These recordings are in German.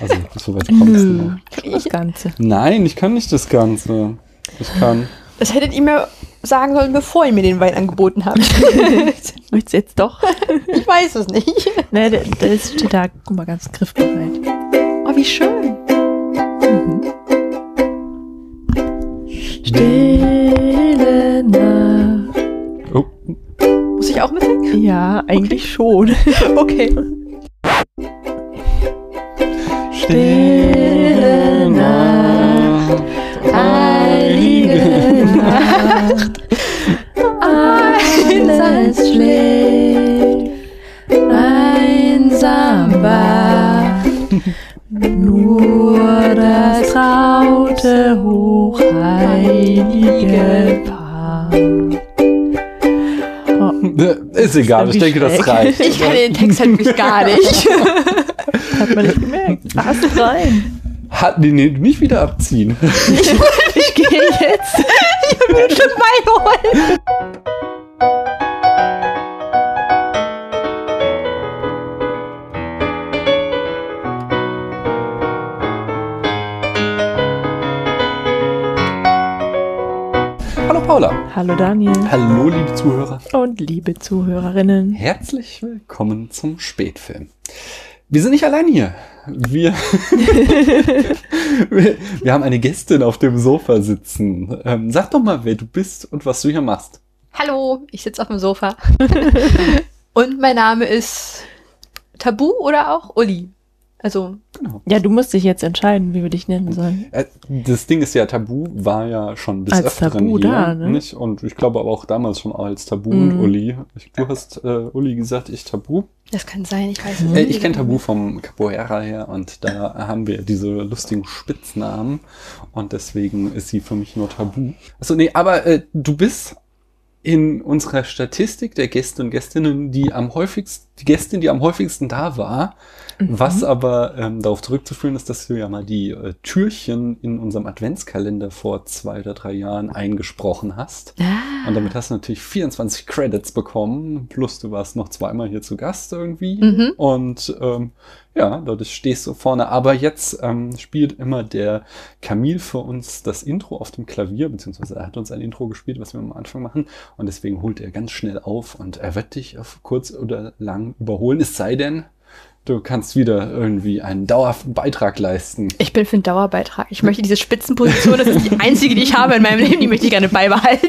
Also, so weit kommst du noch. Das Ganze. Nein, ich kann nicht das Ganze. Ich kann. Das hättet ihr mir sagen sollen, bevor ihr mir den Wein angeboten habt. Möchtest du jetzt doch? ich weiß es nicht. Ne, der, der steht da, guck mal, ganz griffbereit. Oh, wie schön. Stille Nacht. Oh, Muss ich auch mitsingen? Ja, eigentlich schon. Okay. Stille Nacht, heilige Nacht, alles schläft, einsam wacht, nur das traute, hochheilige Paar. Oh, ist egal, ich denke, das reicht. Ich kann den Text halt wirklich gar nicht. hat man nicht gemerkt. Passt rein. Hat die nee, nicht wieder abziehen. Ich gehe jetzt. ich will mir ein Stück Wein holen. Hallo Paula. Hallo Daniel Hallo liebe Zuhörer. und liebe Zuhörerinnen. Herzlich willkommen zum Spätfilm. Wir sind nicht allein hier. Wir, wir, wir haben eine Gästin auf dem Sofa sitzen. Ähm, sag doch mal, wer du bist und was du hier machst. Hallo, ich sitze auf dem Sofa. Und mein Name ist Tabu oder auch Uli. Also, Genau. Ja, du musst dich jetzt entscheiden, wie wir dich nennen sollen. Äh, Das Ding ist ja, Tabu war ja schon des Als Öfteren Tabu hier, da, ne? nicht? Und ich glaube aber auch damals schon als Tabu und Mhm. Uli. Ich, du hast äh, Uli gesagt, ich Tabu. das kann sein, ich weiß es Äh, nicht. ich kenne Tabu vom Capoeira her und da haben wir diese lustigen Spitznamen und deswegen ist sie für mich nur Tabu. Also nee, aber äh, du bist in unserer Statistik der Gäste und Gästinnen, die am häufigsten, die Gästin, die am häufigsten da war, was aber ähm, darauf zurückzuführen ist, dass du ja mal die äh, Türchen in unserem Adventskalender vor zwei oder drei Jahren eingesprochen hast. Ah. Und damit hast du natürlich 24 Credits bekommen, plus du warst noch zweimal hier zu Gast irgendwie. Mhm. Und ähm, ja, dadurch stehst du vorne. Aber jetzt ähm, spielt immer der Camille für uns das Intro auf dem Klavier, beziehungsweise er hat uns ein Intro gespielt, was wir am Anfang machen. Und deswegen holt er ganz schnell auf und er wird dich auf kurz oder lang überholen. Es sei denn, du kannst wieder irgendwie einen dauerhaften Beitrag leisten. Ich bin für einen Dauerbeitrag. Ich möchte diese Spitzenposition, das ist die einzige, die ich habe in meinem Leben, die möchte ich gerne beibehalten.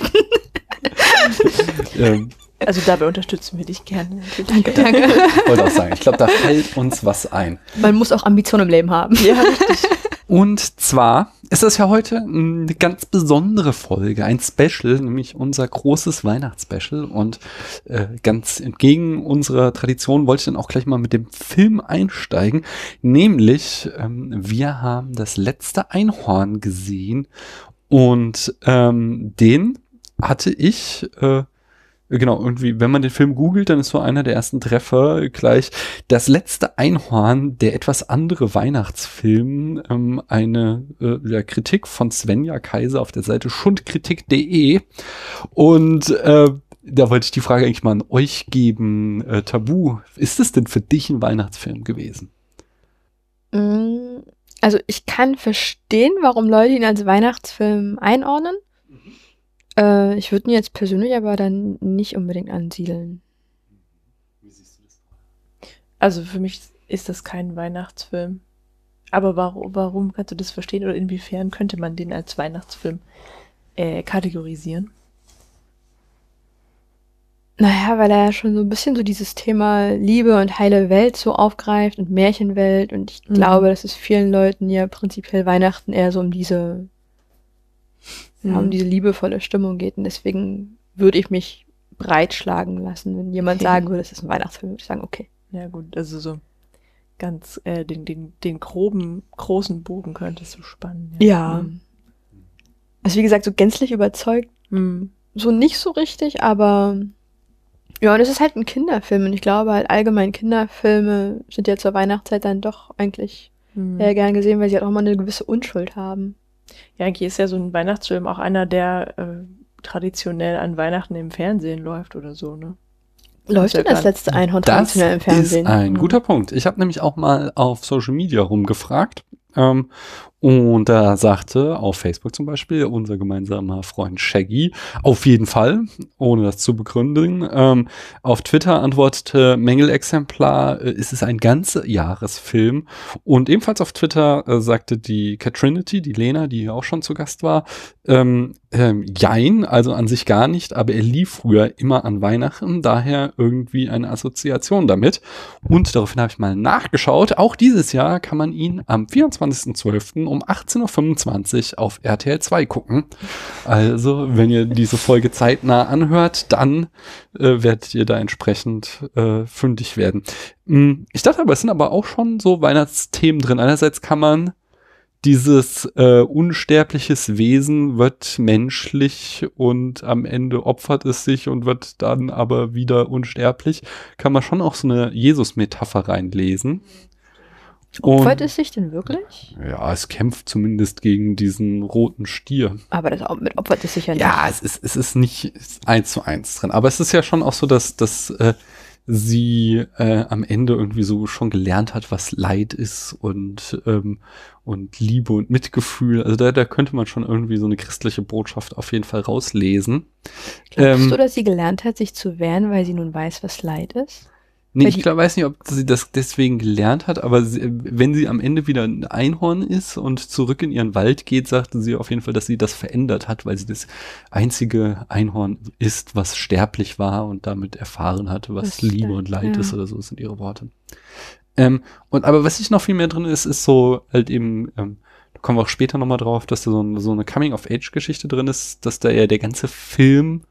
ähm, Also dabei unterstützen wir dich gerne. Danke, danke. wollte auch sagen, ich glaube, da fällt uns was ein. Man muss auch Ambition im Leben haben. Ja, richtig. Und zwar ist das ja heute eine ganz besondere Folge, ein Special, nämlich unser großes Weihnachtsspecial. Und äh, ganz entgegen unserer Tradition wollte ich dann auch gleich mal mit dem Film einsteigen. Nämlich, ähm, wir haben das letzte Einhorn gesehen und ähm, den hatte ich äh, Genau, irgendwie, wenn man den Film googelt, dann ist so einer der ersten Treffer gleich das letzte Einhorn, der etwas andere Weihnachtsfilm, ähm, eine äh, ja, Kritik von Svenja Kaiser auf der Seite schundkritik.de. Und äh, da wollte ich die Frage eigentlich mal an euch geben. Äh, Tabu, ist es denn für dich ein Weihnachtsfilm gewesen? Mm, Also ich kann verstehen, warum Leute ihn als Weihnachtsfilm einordnen. Äh, ich würde ihn jetzt persönlich aber dann nicht unbedingt ansiedeln. Also für mich ist das kein Weihnachtsfilm. Aber warum, warum kannst du das verstehen oder inwiefern könnte man den als Weihnachtsfilm äh, kategorisieren? Naja, weil er ja schon so ein bisschen so dieses Thema Liebe und heile Welt so aufgreift und Märchenwelt. Und ich Mhm. glaube, dass es vielen Leuten ja prinzipiell Weihnachten eher so um diese, ja, um Mhm. diese liebevolle Stimmung geht. Und deswegen würde ich mich breitschlagen lassen. Wenn jemand sagen würde, es ist ein Weihnachtsfilm, würde ich sagen, okay. Ja gut, also so ganz äh, den, den, den groben, großen Bogen könntest du spannen. Ja. Mhm. Also wie gesagt, so gänzlich überzeugt, Mhm. so nicht so richtig, aber ja, und es ist halt ein Kinderfilm. Und ich glaube halt allgemein Kinderfilme sind ja zur Weihnachtszeit dann doch eigentlich Mhm. sehr gern gesehen, weil sie halt auch mal eine gewisse Unschuld haben. Ja, eigentlich ist ja so ein Weihnachtsfilm auch einer, der äh, traditionell an Weihnachten im Fernsehen läuft oder so, ne? Läuft denn das letzte Einhorn Das traditionell im ist Fernsehen? ein Mhm. guter Punkt. Ich habe nämlich auch mal auf Social Media rumgefragt. Ähm, und da sagte auf Facebook zum Beispiel unser gemeinsamer Freund Shaggy, auf jeden Fall, ohne das zu begründen. Ähm, auf Twitter antwortete Mängelexemplar, äh, es ist ein ganzer Jahresfilm. Und ebenfalls auf Twitter äh, sagte die Catrinity, die Lena, die hier auch schon zu Gast war, ähm, ähm, jein, also an sich gar nicht, aber er lief früher immer an Weihnachten, daher irgendwie eine Assoziation damit. Und daraufhin habe ich mal nachgeschaut. Auch dieses Jahr kann man ihn am 24.12. um 18.25 Uhr auf RTL 2 gucken. Also, wenn ihr diese Folge zeitnah anhört, dann äh, werdet ihr da entsprechend äh, fündig werden. Mm, Ich dachte aber, es sind aber auch schon so Weihnachtsthemen drin. Einerseits kann man dieses äh, unsterbliches Wesen wird menschlich und am Ende opfert es sich und wird dann aber wieder unsterblich, kann man schon auch so eine Jesus-Metapher reinlesen. Opfert es sich denn wirklich? Ja, es kämpft zumindest gegen diesen roten Stier. Aber das mit opfert es sich ja nicht. Ja, es ist, es ist nicht eins zu eins drin. Aber es ist ja schon auch so, dass, dass äh, sie äh, am Ende irgendwie so schon gelernt hat, was Leid ist und, ähm, und Liebe und Mitgefühl. Also da, da könnte man schon irgendwie so eine christliche Botschaft auf jeden Fall rauslesen. Glaubst ähm, du, dass sie gelernt hat, sich zu wehren, weil sie nun weiß, was Leid ist? Nee, ich glaub, weiß nicht, ob sie das deswegen gelernt hat, aber sie, wenn sie am Ende wieder ein Einhorn ist und zurück in ihren Wald geht, sagte sie auf jeden Fall, dass sie das verändert hat, weil sie das einzige Einhorn ist, was sterblich war und damit erfahren hatte, was Das Liebe stimmt, und Leid ja. ist oder so sind ihre Worte. Ähm, und aber was ich noch viel mehr drin ist, ist so halt eben, ähm, da kommen wir auch später nochmal drauf, dass da so, ein, so eine Coming-of-Age-Geschichte drin ist, dass da ja der ganze Film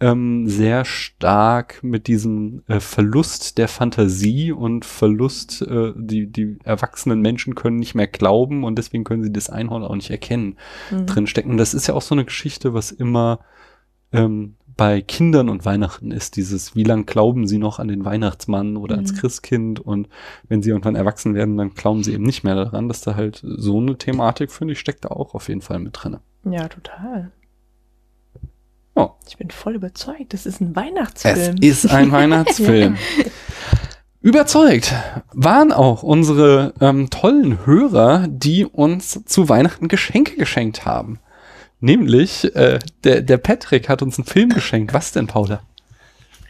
ähm, sehr stark mit diesem äh, Verlust der Fantasie und Verlust, äh, die, die erwachsenen Menschen können nicht mehr glauben und deswegen können sie das Einhorn auch nicht erkennen, Mhm. drin stecken. Das ist ja auch so eine Geschichte, was immer ähm, bei Kindern und Weihnachten ist, dieses, wie lang glauben sie noch an den Weihnachtsmann oder ans Mhm. Christkind und wenn sie irgendwann erwachsen werden, dann glauben sie eben nicht mehr daran, dass da halt so eine Thematik, finde ich, steckt da auch auf jeden Fall mit drin. Ja, total. Oh. Ich bin voll überzeugt. Das ist ein Es Weihnachtsfilm. ist ein Weihnachtsfilm. Überzeugt waren auch unsere ähm, tollen Hörer, die uns zu Weihnachten Geschenke geschenkt haben. Nämlich, äh, der, der Patrick hat uns einen Film geschenkt. Was denn, Paula?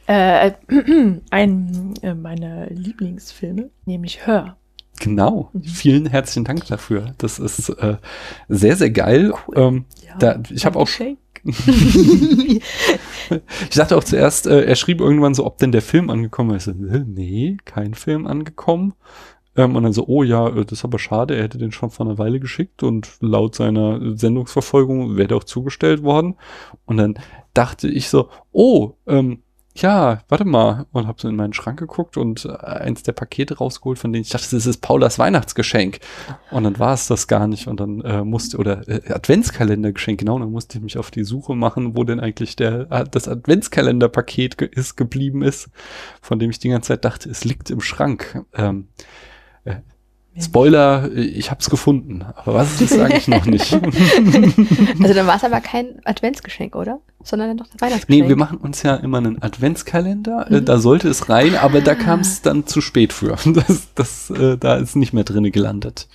Äh, ein äh, meiner Lieblingsfilme, nämlich Hör. Genau. Mhm. Vielen herzlichen Dank dafür. Das ist äh, sehr, sehr geil. Cool. Ähm, Ja, da, ich habe auch Geschenk. Ich dachte auch zuerst, äh, er schrieb irgendwann so, ob denn der Film angekommen ist. Nee, kein Film angekommen. Ähm, und dann so, oh ja, äh, das ist aber schade, er hätte den schon vor einer Weile geschickt und laut seiner Sendungsverfolgung wäre der auch zugestellt worden. Und dann dachte ich so, oh, ähm, ja, warte mal. Und habe so in meinen Schrank geguckt und äh, eins der Pakete rausgeholt, von denen ich dachte, das ist Paulas Weihnachtsgeschenk. Und dann war es das gar nicht. Und dann äh, musste, oder äh, Adventskalendergeschenk, genau, dann musste ich mich auf die Suche machen, wo denn eigentlich der, äh, das Adventskalenderpaket ge ist, geblieben ist, von dem ich die ganze Zeit dachte, es liegt im Schrank. Ähm, äh, Spoiler, äh, ich hab's gefunden. Aber was ist, sage ich noch nicht. Also dann war es aber kein Adventsgeschenk, oder? Sondern dann doch das Weihnachtsgeschenk. Nee, wir machen uns ja immer einen Adventskalender. Äh, Mhm. da sollte es rein, aber da Ah. kam es dann zu spät für. Das, das, äh, da ist nicht mehr drinne gelandet.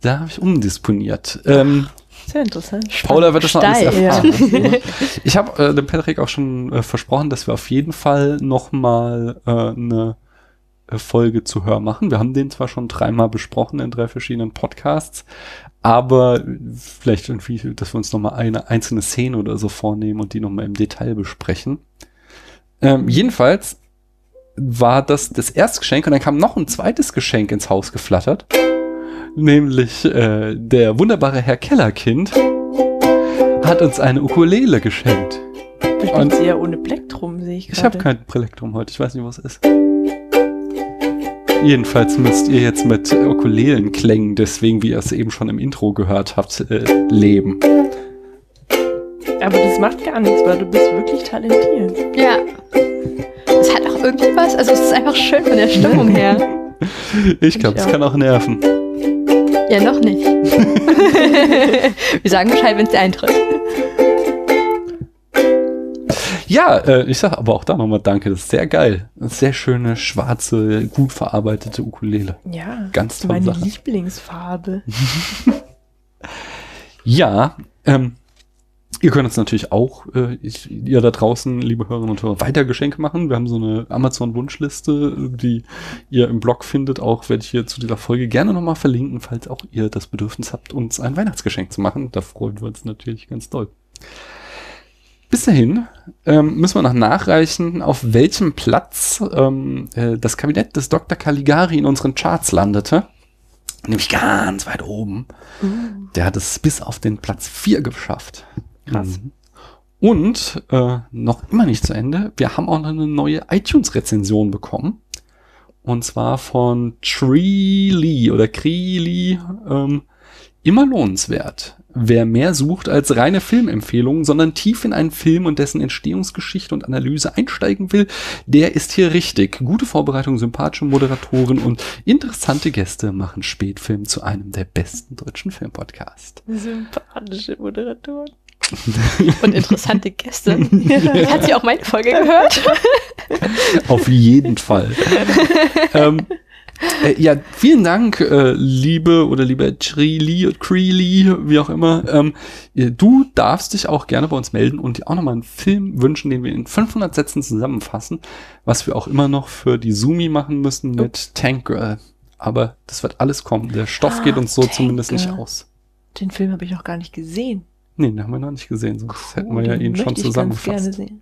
Da habe ich umdisponiert. Ähm, Sehr interessant. Paula wird das noch alles Steil, ja. erfahren. Ich habe äh, dem Patrick auch schon äh, versprochen, dass wir auf jeden Fall noch mal äh, eine äh, Folge zu Hör machen. Wir haben den zwar schon dreimal besprochen in drei verschiedenen Podcasts, aber vielleicht irgendwie, dass wir uns noch mal eine einzelne Szene oder so vornehmen und die noch mal im Detail besprechen. Ähm, jedenfalls war das das erste Geschenk und dann kam noch ein zweites Geschenk ins Haus geflattert, nämlich äh, der wunderbare Herr Kellerkind hat uns eine Ukulele geschenkt. Und- spielst eher ohne Plektrum, sehe ich gerade. Ich habe kein Prälektrum heute, ich weiß nicht, was es ist. Jedenfalls müsst ihr jetzt mit Ukulelenklängen, deswegen, wie ihr es eben schon im Intro gehört habt, äh, leben. Aber das macht gar nichts, weil du bist wirklich talentiert. Ja. Es hat auch irgendwie was, also es ist einfach schön von der Stimmung her. Ich glaube, Ich es kann auch nerven. Ja, noch nicht. wir sagen Bescheid, wenn es eintritt. Ja, äh, ich sag aber auch da nochmal Danke. Das ist sehr geil. Sehr schöne, schwarze, gut verarbeitete Ukulele. Ja, Ganz tolle meine Sache. Lieblingsfarbe. Ja, ähm, ihr könnt uns natürlich auch, äh, ich, ihr da draußen, liebe Hörerinnen und Hörer, weiter Geschenke machen. Wir haben so eine Amazon-Wunschliste, die ihr im Blog findet. Auch werde ich hier zu dieser Folge gerne nochmal verlinken, falls auch ihr das Bedürfnis habt, uns ein Weihnachtsgeschenk zu machen. Da freuen wir uns natürlich ganz doll. Bis dahin ähm, müssen wir noch nachreichen, auf welchem Platz ähm, äh, das Kabinett des Dr. Caligari in unseren Charts landete. Nämlich ganz weit oben. Der hat es bis auf den Platz 4 geschafft. Krass. Mhm. Und äh, noch immer nicht zu Ende. Wir haben auch noch eine neue iTunes-Rezension bekommen. Und zwar von Treely oder Creely. Ähm, immer lohnenswert. Wer mehr sucht als reine Filmempfehlungen, sondern tief in einen Film und dessen Entstehungsgeschichte und Analyse einsteigen will, der ist hier richtig. Gute Vorbereitung, sympathische Moderatoren und interessante Gäste machen Spätfilm zu einem der besten deutschen Filmpodcasts. Sympathische Moderatoren. Und interessante Gäste. Hat sie auch meine Folge gehört? Auf jeden Fall. ähm, äh, ja, vielen Dank, äh, liebe oder lieber Trili und Creely, wie auch immer. Ähm, äh, du darfst dich auch gerne bei uns melden und dir auch nochmal einen Film wünschen, den wir in 500 Sätzen zusammenfassen, was wir auch immer noch für die Sumi machen müssen mit Tank Girl. Aber das wird alles kommen. Der Stoff Ah, geht uns so Tank zumindest nicht Girl. aus. Den Film habe ich noch gar nicht gesehen. Nee, den haben wir noch nicht gesehen, sonst hätten wir Cool, ja ihn schon möchte ich gerne zusammengefasst. sehen.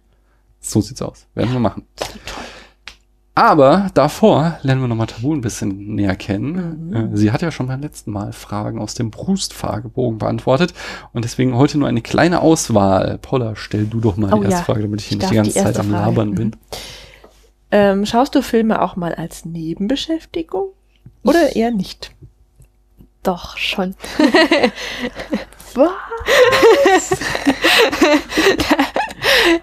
So sieht's aus. Werden wir machen. Toll. Aber davor lernen wir nochmal Tabu ein bisschen näher kennen. Mhm. Äh, Sie hat ja schon beim letzten Mal Fragen aus dem Brust-Fragebogen beantwortet und deswegen heute nur eine kleine Auswahl. Paula, stell du doch mal Oh die erste ja, Frage, damit ich hier ich nicht die ganze die Zeit am Frage. Labern Mhm. bin. Ähm, schaust du Filme auch mal als Nebenbeschäftigung? Oder eher nicht? Doch, schon. Was?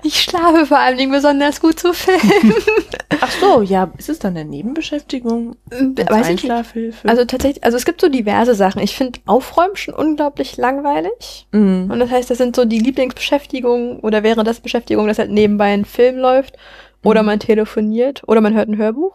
Ich schlafe vor allem nicht besonders gut zu Filmen. Ach so, ja, ist es dann eine Nebenbeschäftigung? Als Weiß ich nicht. Also tatsächlich, also es gibt so diverse Sachen. Ich finde Aufräumen schon unglaublich langweilig. Mhm. Und das heißt, das sind so die Lieblingsbeschäftigungen oder wäre das Beschäftigung, dass halt nebenbei ein Film läuft oder Mhm. man telefoniert oder man hört ein Hörbuch.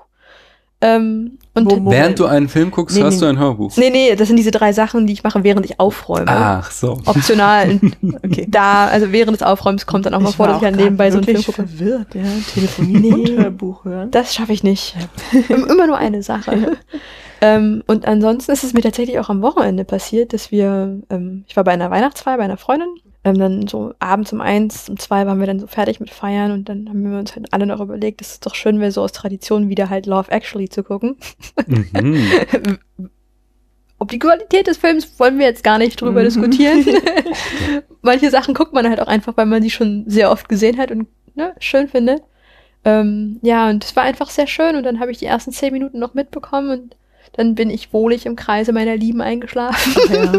Ähm, und Moment. Während du einen Film guckst, Nee, hörst nee. du ein Hörbuch. nee, nee, das sind diese drei Sachen, die ich mache, während ich aufräume. Ach so. Optional. Okay. da, also während des Aufräumens kommt dann auch mal Ich vor, dass ich halt auch nebenbei so einen Film wirklich gucke. verwirrt, ja. Telefonieren Nee. und Hörbuch hören. Das schaffe ich nicht. Immer nur eine Sache. ähm, und ansonsten ist es mir tatsächlich auch am Wochenende passiert, dass wir, ähm, ich war bei einer Weihnachtsfeier bei einer Freundin, ähm, dann so abends um eins, um zwei waren wir dann so fertig mit Feiern und dann haben wir uns halt alle noch überlegt, es ist doch schön, wäre so aus Tradition wieder halt Love Actually zu gucken. Mhm. Ob die Qualität des Films wollen wir jetzt gar nicht drüber Mhm. diskutieren. Manche Sachen guckt man halt auch einfach, weil man die schon sehr oft gesehen hat und ne, schön findet. Ähm, ja, und es war einfach sehr schön und dann habe ich die ersten zehn Minuten noch mitbekommen und dann bin ich wohlig im Kreise meiner Lieben eingeschlafen. Ja.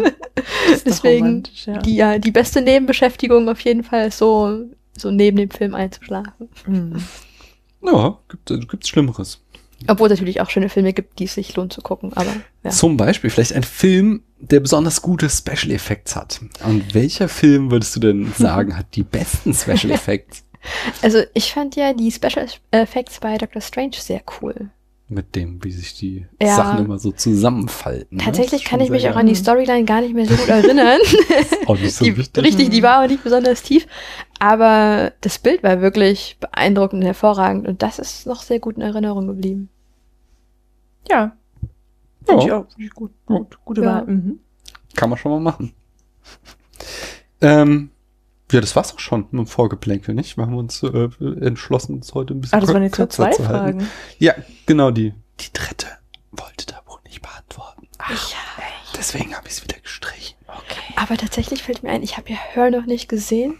Deswegen ja. Die, ja, die beste Nebenbeschäftigung auf jeden Fall ist so, so neben dem Film einzuschlafen. Mhm. Ja, gibt, äh, gibt's Schlimmeres. Obwohl es natürlich auch schöne Filme gibt, die es sich lohnt zu gucken, aber ja. Zum Beispiel vielleicht ein Film, der besonders gute Special Effects hat. Und welcher Film würdest du denn sagen, hat die besten Special Effects? Also ich fand ja die Special Effects bei Doctor Strange sehr cool. Mit dem, wie sich die Ja. Sachen immer so zusammenfalten. ne? Tatsächlich ist kann ich mich auch an die. Storyline gar nicht mehr so gut erinnern. Auch nicht so die, wichtig. richtig, die war auch nicht besonders tief. Aber das Bild war wirklich beeindruckend und hervorragend. Und das ist noch sehr gut in Erinnerung geblieben. Ja. Ja. Finde ich auch. Finde ich gut. Gut. Gute Ja. Wahl. Mhm. Kann man schon mal machen. Ähm, ja, das war's auch schon mit dem Vorgeplänkel, nicht? Wir haben uns äh, entschlossen, uns heute ein bisschen Ah, das waren jetzt nur zwei. Fragen. Ja, genau die. Die dritte wollte da wohl nicht beantworten. Ach, Deswegen habe ich es wieder gestrichen. okay. Aber tatsächlich fällt mir ein, ich habe ja Hör noch nicht gesehen.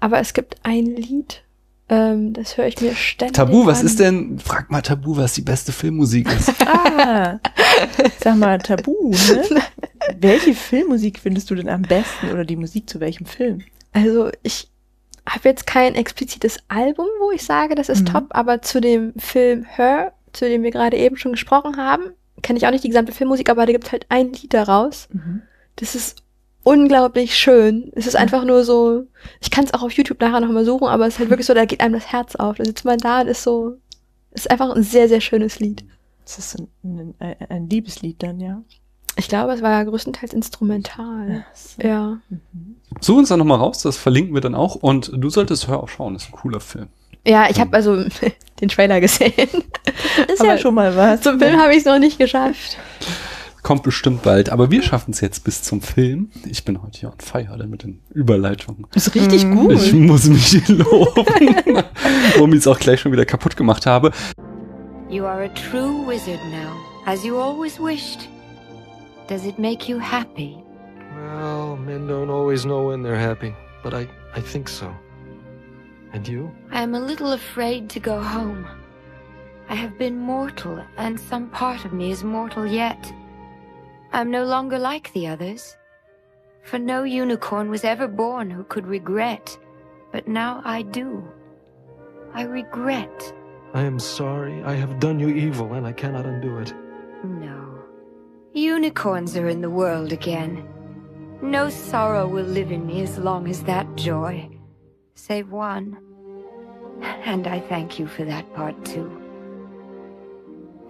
Aber es gibt ein Lied, ähm, das höre ich mir ständig Tabu, was an. ist denn, frag mal Tabu, was die beste Filmmusik ist. Ah, sag mal, Tabu, ne? Welche Filmmusik findest du denn am besten oder die Musik zu welchem Film? Also ich habe jetzt kein explizites Album, wo ich sage, das ist Mhm. top, aber zu dem Film Her, zu dem wir gerade eben schon gesprochen haben, kenne ich auch nicht die gesamte Filmmusik, aber da gibt es halt ein Lied daraus. Mhm. Das ist unglaublich schön. Es ist einfach nur so, ich kann es auch auf YouTube nachher nochmal suchen, aber es ist halt wirklich so, da geht einem das Herz auf. Da sitzt man da und ist so, es ist einfach ein sehr, sehr schönes Lied. Das ist ein, ein, ein Liebeslied dann, ja. Ich glaube, es war ja größtenteils instrumental. so. Ja. Mhm. Such uns da nochmal raus, das verlinken wir dann auch. Und du solltest Hör auch schauen, das ist ein cooler Film. Ja, ich habe also den Trailer gesehen. Ist Aber ja schon mal was. Zum Film habe ich es noch nicht geschafft. Kommt bestimmt bald. Aber wir schaffen es jetzt bis zum Film. Ich bin heute hier on fire mit den Überleitungen. Das ist richtig Mhm. gut. Ich muss mich loben, warum ich es auch gleich schon wieder kaputt gemacht habe. You are a true wizard now, as you always wished. Does it make you happy? Well, men don't always know when they're happy, but I, I think so. And you? I am a little afraid to go home. I have been mortal, and some part of me is mortal yet. I'm no longer like the others. For no unicorn was ever born who could regret, but now I do. I regret. I am sorry. I have done you evil, and I cannot undo it. No. Unicorns are in the world again. No sorrow will live in me as long as that joy. Save one. And I thank you for that part too.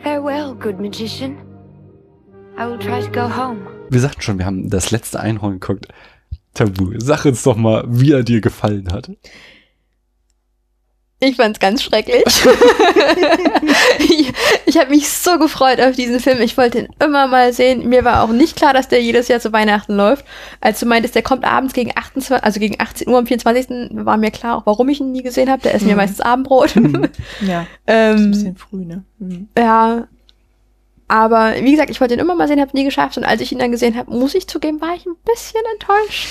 Farewell, good magician. I will try to go home. Wir sagten schon, wir haben das letzte Einhorn geguckt. Tabu, sag uns doch mal, wie er dir gefallen hat. Ich fand's ganz schrecklich. ich ich habe mich so gefreut auf diesen Film. Ich wollte ihn immer mal sehen. Mir war auch nicht klar, dass der jedes Jahr zu Weihnachten läuft. Als du meintest, der kommt abends gegen 28, also gegen 18 Uhr am 24. war mir klar, auch warum ich ihn nie gesehen habe. Der essen Mhm. meistens Abendbrot. Ja, ist ein ähm, bisschen früh, ne? Mhm. ja. Aber wie gesagt, ich wollte ihn immer mal sehen, habe nie geschafft. Und als ich ihn dann gesehen habe, muss ich zugeben, war ich ein bisschen enttäuscht.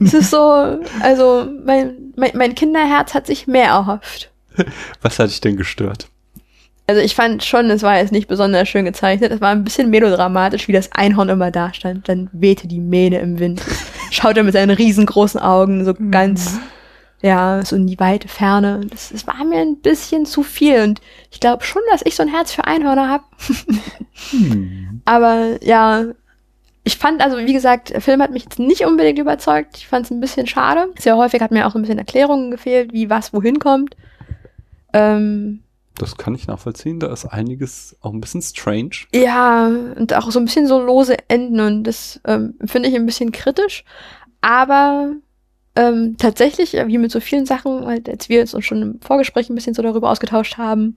es ist so, also mein, mein, mein Kinderherz hat sich mehr erhofft. Was hat dich denn gestört? Also ich fand schon, es war jetzt nicht besonders schön gezeichnet. Es war ein bisschen melodramatisch, wie das Einhorn immer da stand. Dann wehte die Mähne im Wind. Schaut er mit seinen riesengroßen Augen so Mhm. ganz, ja, so in die weite Ferne. Das, das war mir ein bisschen zu viel. Und ich glaube schon, dass ich so ein Herz für Einhörner habe. Hm. Aber ja, ich fand, also wie gesagt, der Film hat mich jetzt nicht unbedingt überzeugt. Ich fand es ein bisschen schade. Sehr häufig hat mir auch so ein bisschen Erklärungen gefehlt, wie was wohin kommt. Ähm, Das kann ich nachvollziehen. Da ist einiges auch ein bisschen strange. Ja, und auch so ein bisschen so lose Enden und das ähm, finde ich ein bisschen kritisch. Aber ähm, tatsächlich, äh, wie mit so vielen Sachen, als wir uns schon im Vorgespräch ein bisschen so darüber ausgetauscht haben,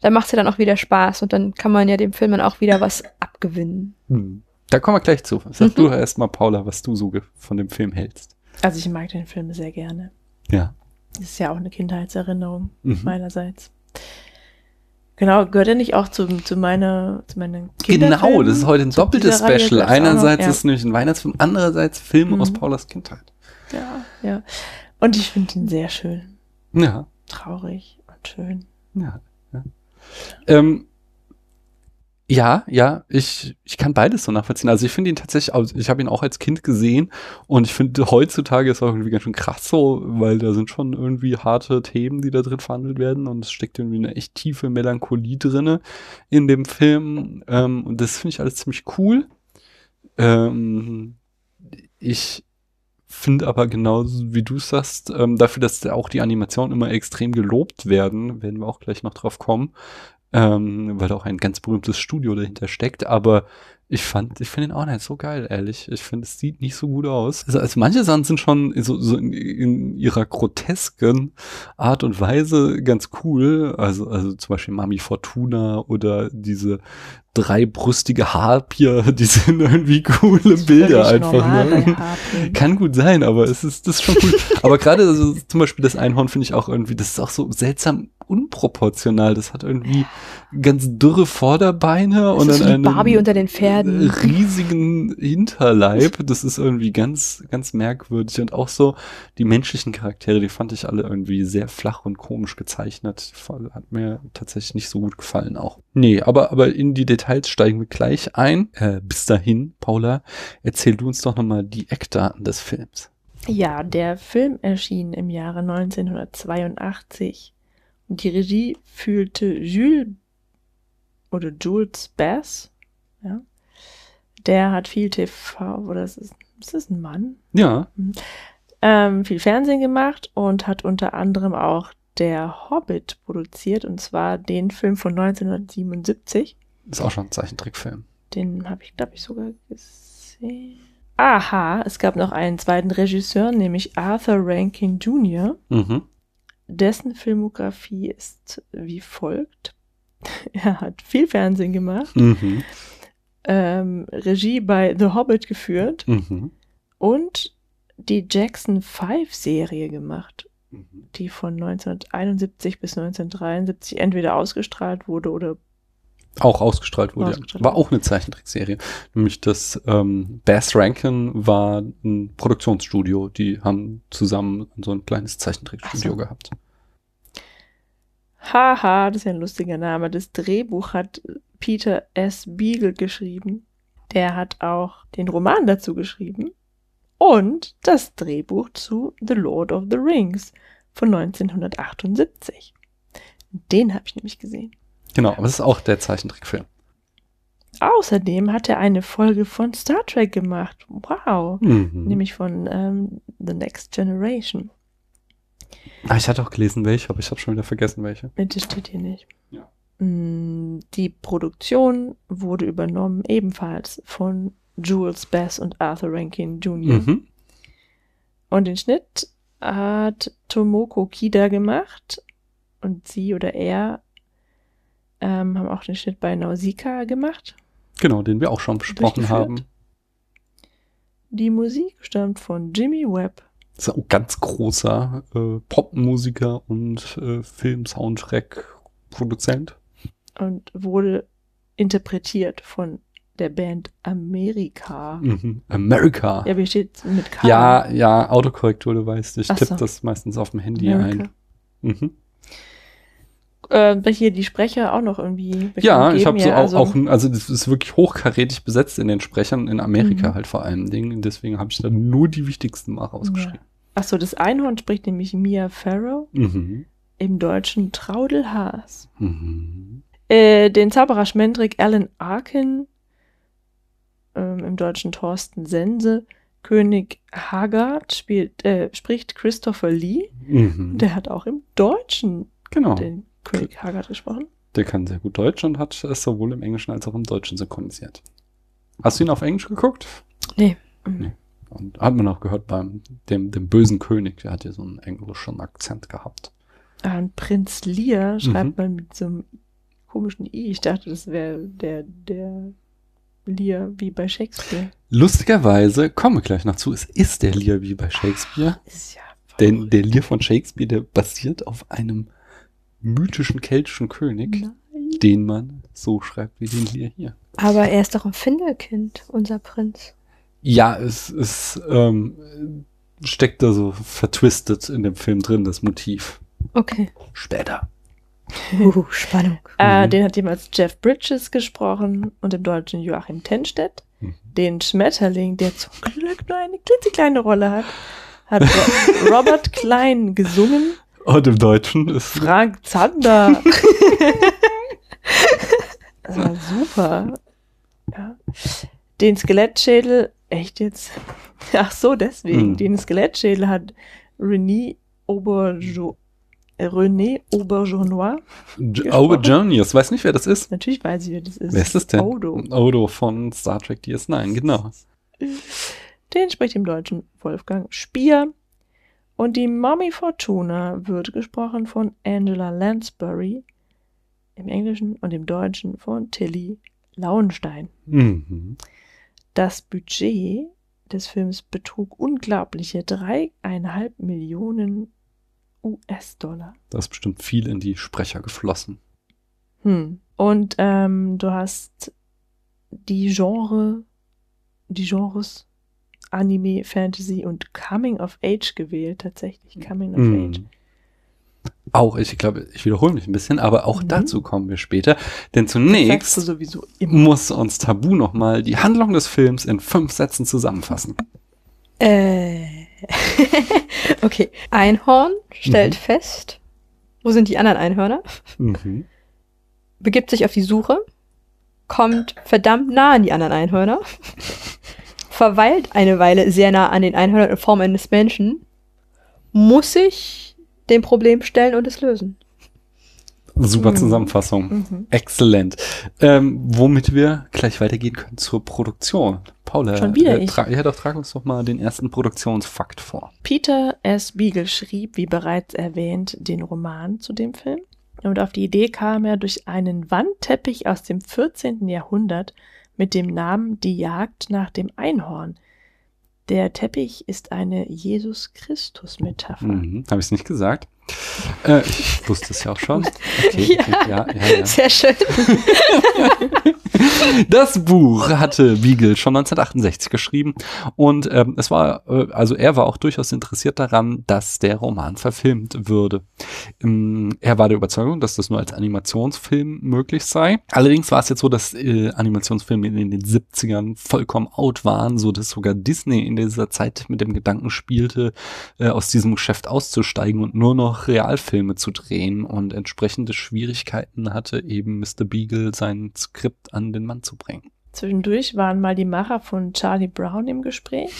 da macht es ja dann auch wieder Spaß und dann kann man ja dem Film dann auch wieder was abgewinnen. Hm. Da kommen wir gleich zu. Sag Mhm. du erst mal, Paula, was du so von dem Film hältst. Also ich mag den Film sehr gerne. Ja. Das ist ja auch eine Kindheitserinnerung Mhm. meinerseits. Genau, gehört er nicht auch zu, zu meiner, zu meinen Genau, das ist heute ein doppeltes Special. auch noch, Einerseits ja. ist es nämlich ein Weihnachtsfilm, andererseits Film Mhm. aus Paulas Kindheit. Ja, ja. Und ich finde ihn sehr schön. Ja, Traurig und schön. ja. Ja. Ähm, ja, ja, ich, ich kann beides so nachvollziehen. Also ich finde ihn tatsächlich, ich habe ihn auch als Kind gesehen und ich finde heutzutage ist auch irgendwie ganz schön krass so, weil da sind schon irgendwie harte Themen, die da drin verhandelt werden und es steckt irgendwie eine echt tiefe Melancholie drinne in dem Film ähm, und das finde ich alles ziemlich cool. Ähm, ich finde aber genauso wie du sagst, ähm, dafür, dass da auch die Animationen immer extrem gelobt werden, werden wir auch gleich noch drauf kommen, ähm, weil auch ein ganz berühmtes Studio dahinter steckt, aber ich fand, ich finde ihn auch nicht so geil, ehrlich. Ich finde, es sieht nicht so gut aus. Also, also manche Sachen sind schon so, so in, in ihrer grotesken Art und Weise ganz cool. Also, also zum Beispiel Mami Fortuna oder diese dreibrüstige Harpier, die sind irgendwie coole Bilder einfach. normal Ne? Kann gut sein, aber es ist das ist schon cool. aber gerade also, zum Beispiel das Einhorn finde ich auch irgendwie, das ist auch so seltsam unproportional. Das hat irgendwie ganz dürre Vorderbeine und ist dann einen Barbie unter den Pferden. riesigen Hinterleib. Das ist irgendwie ganz, ganz merkwürdig. Und auch so die menschlichen Charaktere, die fand ich alle irgendwie sehr flach und komisch gezeichnet. Hat mir tatsächlich nicht so gut gefallen auch. Nee, aber, aber in die Details steigen wir gleich ein. Äh, bis dahin, Paula, erzähl du uns doch nochmal die Eckdaten des Films. Ja, der Film erschien im Jahre 1982 und die Regie führte Jules oder Jules Bass. Ja. Der hat viel TV, oder ist es, ist das ein Mann? Ja. Ähm, viel Fernsehen gemacht und hat unter anderem auch Der Hobbit produziert, und zwar den Film von 1977. Ist auch schon ein Zeichentrickfilm. Den habe ich, glaube ich, sogar gesehen. Aha, es gab noch einen zweiten Regisseur, nämlich Arthur Rankin Jr. Mhm. Dessen Filmografie ist wie folgt. Er hat viel Fernsehen gemacht, Mhm. ähm, Regie bei The Hobbit geführt Mhm. und die Jackson 5 Serie gemacht, Mhm. die von 1971 bis 1973 entweder ausgestrahlt wurde oder Auch ausgestrahlt wurde. Ausgestrahlt War wurde. auch eine Zeichentrickserie. Nämlich das ähm, Bass Rankin war ein Produktionsstudio. Die haben zusammen so ein kleines Zeichentrickstudio so. gehabt. Haha, das ist ja ein lustiger Name. Das Drehbuch hat Peter S. Beagle geschrieben. Der hat auch den Roman dazu geschrieben. Und das Drehbuch zu The Lord of the Rings von 1978. Den habe ich nämlich gesehen. Genau, aber das ist auch der Zeichentrickfilm. Außerdem hat er eine Folge von Star Trek gemacht. Wow. Mhm. Nämlich von ähm, The Next Generation. Ah, ich hatte auch gelesen, welche, aber ich habe schon wieder vergessen, welche. Das steht hier nicht. Ja. Mm, Die Produktion wurde übernommen ebenfalls von Jules Bass und Arthur Rankin Jr. Mhm. Und den Schnitt hat Tomoko Kida gemacht. Und sie oder er ähm, haben auch den Schnitt bei Nausicaa gemacht. Genau, den wir auch schon besprochen haben. Die Musik stammt von Jimmy Webb. Das ist ein ganz großer äh, Popmusiker und äh, Film-Soundtrack-Produzent. und wurde interpretiert von der Band Amerika. Mhm. America. Ja, wie steht mit K? Ja, ja, Autokorrektur, du weißt, ich tippe so. das meistens auf dem Handy America. ein. Mhm. Äh, hier die Sprecher auch noch irgendwie. Ja, ich habe so ja, auch, auch, ein- also das ist wirklich hochkarätig besetzt in den Sprechern, in Amerika Mhm. halt vor allem Dingen. Deswegen habe ich da nur die wichtigsten mal rausgeschrieben. Achso, das Einhorn spricht nämlich Mia Farrow, Mhm. im Deutschen Traudel Haas. Mhm. Äh, den Zauberer Schmendrick Alan Arkin, ähm, im Deutschen Thorsten Sense. König Haggard spielt, äh, spricht Christopher Lee. Mhm. Der hat auch im Deutschen genau. den König Haggard gesprochen. Der kann sehr gut Deutsch und hat es sowohl im Englischen als auch im Deutschen synchronisiert. Hast du ihn auf Englisch geguckt? Nee. Nee. Und hat man auch gehört beim dem, dem bösen König, der hat ja so einen englischen Akzent gehabt. Ah, und Prinz Lear schreibt Mhm. man mit so einem komischen I. Ich dachte, das wäre der, der Lear wie bei Shakespeare. Lustigerweise, kommen wir gleich noch zu, es ist der Lear wie bei Shakespeare. Ist ja Denn der Lear von Shakespeare, der basiert auf einem mythischen keltischen König, Nein. den man so schreibt wie den Lear hier. Aber er ist doch ein Findelkind, unser Prinz. Ja, es, es ähm, steckt da so vertwistet in dem Film drin, das Motiv. Okay. Später. Uh, Spannung. Äh, Mhm. den hat jemals Jeff Bridges gesprochen und im Deutschen Joachim Tenstedt. Mhm. Den Schmetterling, der zum Glück nur eine klitzekleine Rolle hat, hat Ro Robert Klein gesungen. Und im Deutschen ist Frank Zander. das war super. Ja. Den Skelettschädel, echt jetzt? Ach so, deswegen. Hm. Den Skelettschädel hat René Auberjo äh, René Auberjonois. Journeys. Weiß nicht, wer das ist. Natürlich weiß ich, wer das ist. Wer ist das denn? Odo. Odo von Star Trek DS9, genau. Den spricht im Deutschen Wolfgang Spier. Und die Mommy Fortuna wird gesprochen von Angela Lansbury. Im Englischen und im Deutschen von Tilly Lauenstein. Mhm. Das Budget des Films betrug unglaubliche dreieinhalb Millionen US-Dollar. Da ist bestimmt viel in die Sprecher geflossen. Hm. Und ähm, du hast die Genre, die Genres Anime, Fantasy und Coming of Age gewählt, tatsächlich Coming of Age. Mhm. Auch, ich glaube, ich wiederhole mich ein bisschen, aber auch Mhm. dazu kommen wir später. Denn zunächst muss uns Tabu nochmal die Handlung des Films in fünf Sätzen zusammenfassen. Äh. okay. Einhorn stellt Mhm. fest, wo sind die anderen Einhörner? Mhm. Begibt sich auf die Suche kommt verdammt nah an die anderen Einhörner, verweilt eine Weile sehr nah an den Einhörnern in Form eines Menschen, muss sich dem Problem stellen und es lösen. Super Mhm. Zusammenfassung. Mhm. Exzellent. Ähm, womit wir gleich weitergehen können zur Produktion. Paula, Schon wieder äh, ich. ja, doch, trag uns doch mal den ersten Produktionsfakt vor. Peter S. Beagle schrieb, wie bereits erwähnt, den Roman zu dem Film. Und auf die Idee kam er durch einen Wandteppich aus dem 14. Jahrhundert mit dem Namen Die Jagd nach dem Einhorn. Der Teppich ist eine Jesus-Christus-Metapher. Mhm, Habe ich es nicht gesagt? Äh, ich wusste es ja auch schon. Okay, okay, ja, ja, ja. Sehr schön. Das Buch hatte Beagle schon 1968 geschrieben und ähm, es war, äh, also er war auch durchaus interessiert daran, dass der Roman verfilmt würde. Ähm, er war der Überzeugung, dass das nur als Animationsfilm möglich sei. Allerdings war es jetzt so, dass äh, Animationsfilme in den 70ern vollkommen out waren, so dass sogar Disney in dieser Zeit mit dem Gedanken spielte, äh, aus diesem Geschäft auszusteigen und nur noch Realfilme zu drehen und entsprechende Schwierigkeiten hatte eben Mr. Beagle sein Skript an den Mann zu bringen. Zwischendurch waren mal die Macher von Charlie Brown im Gespräch.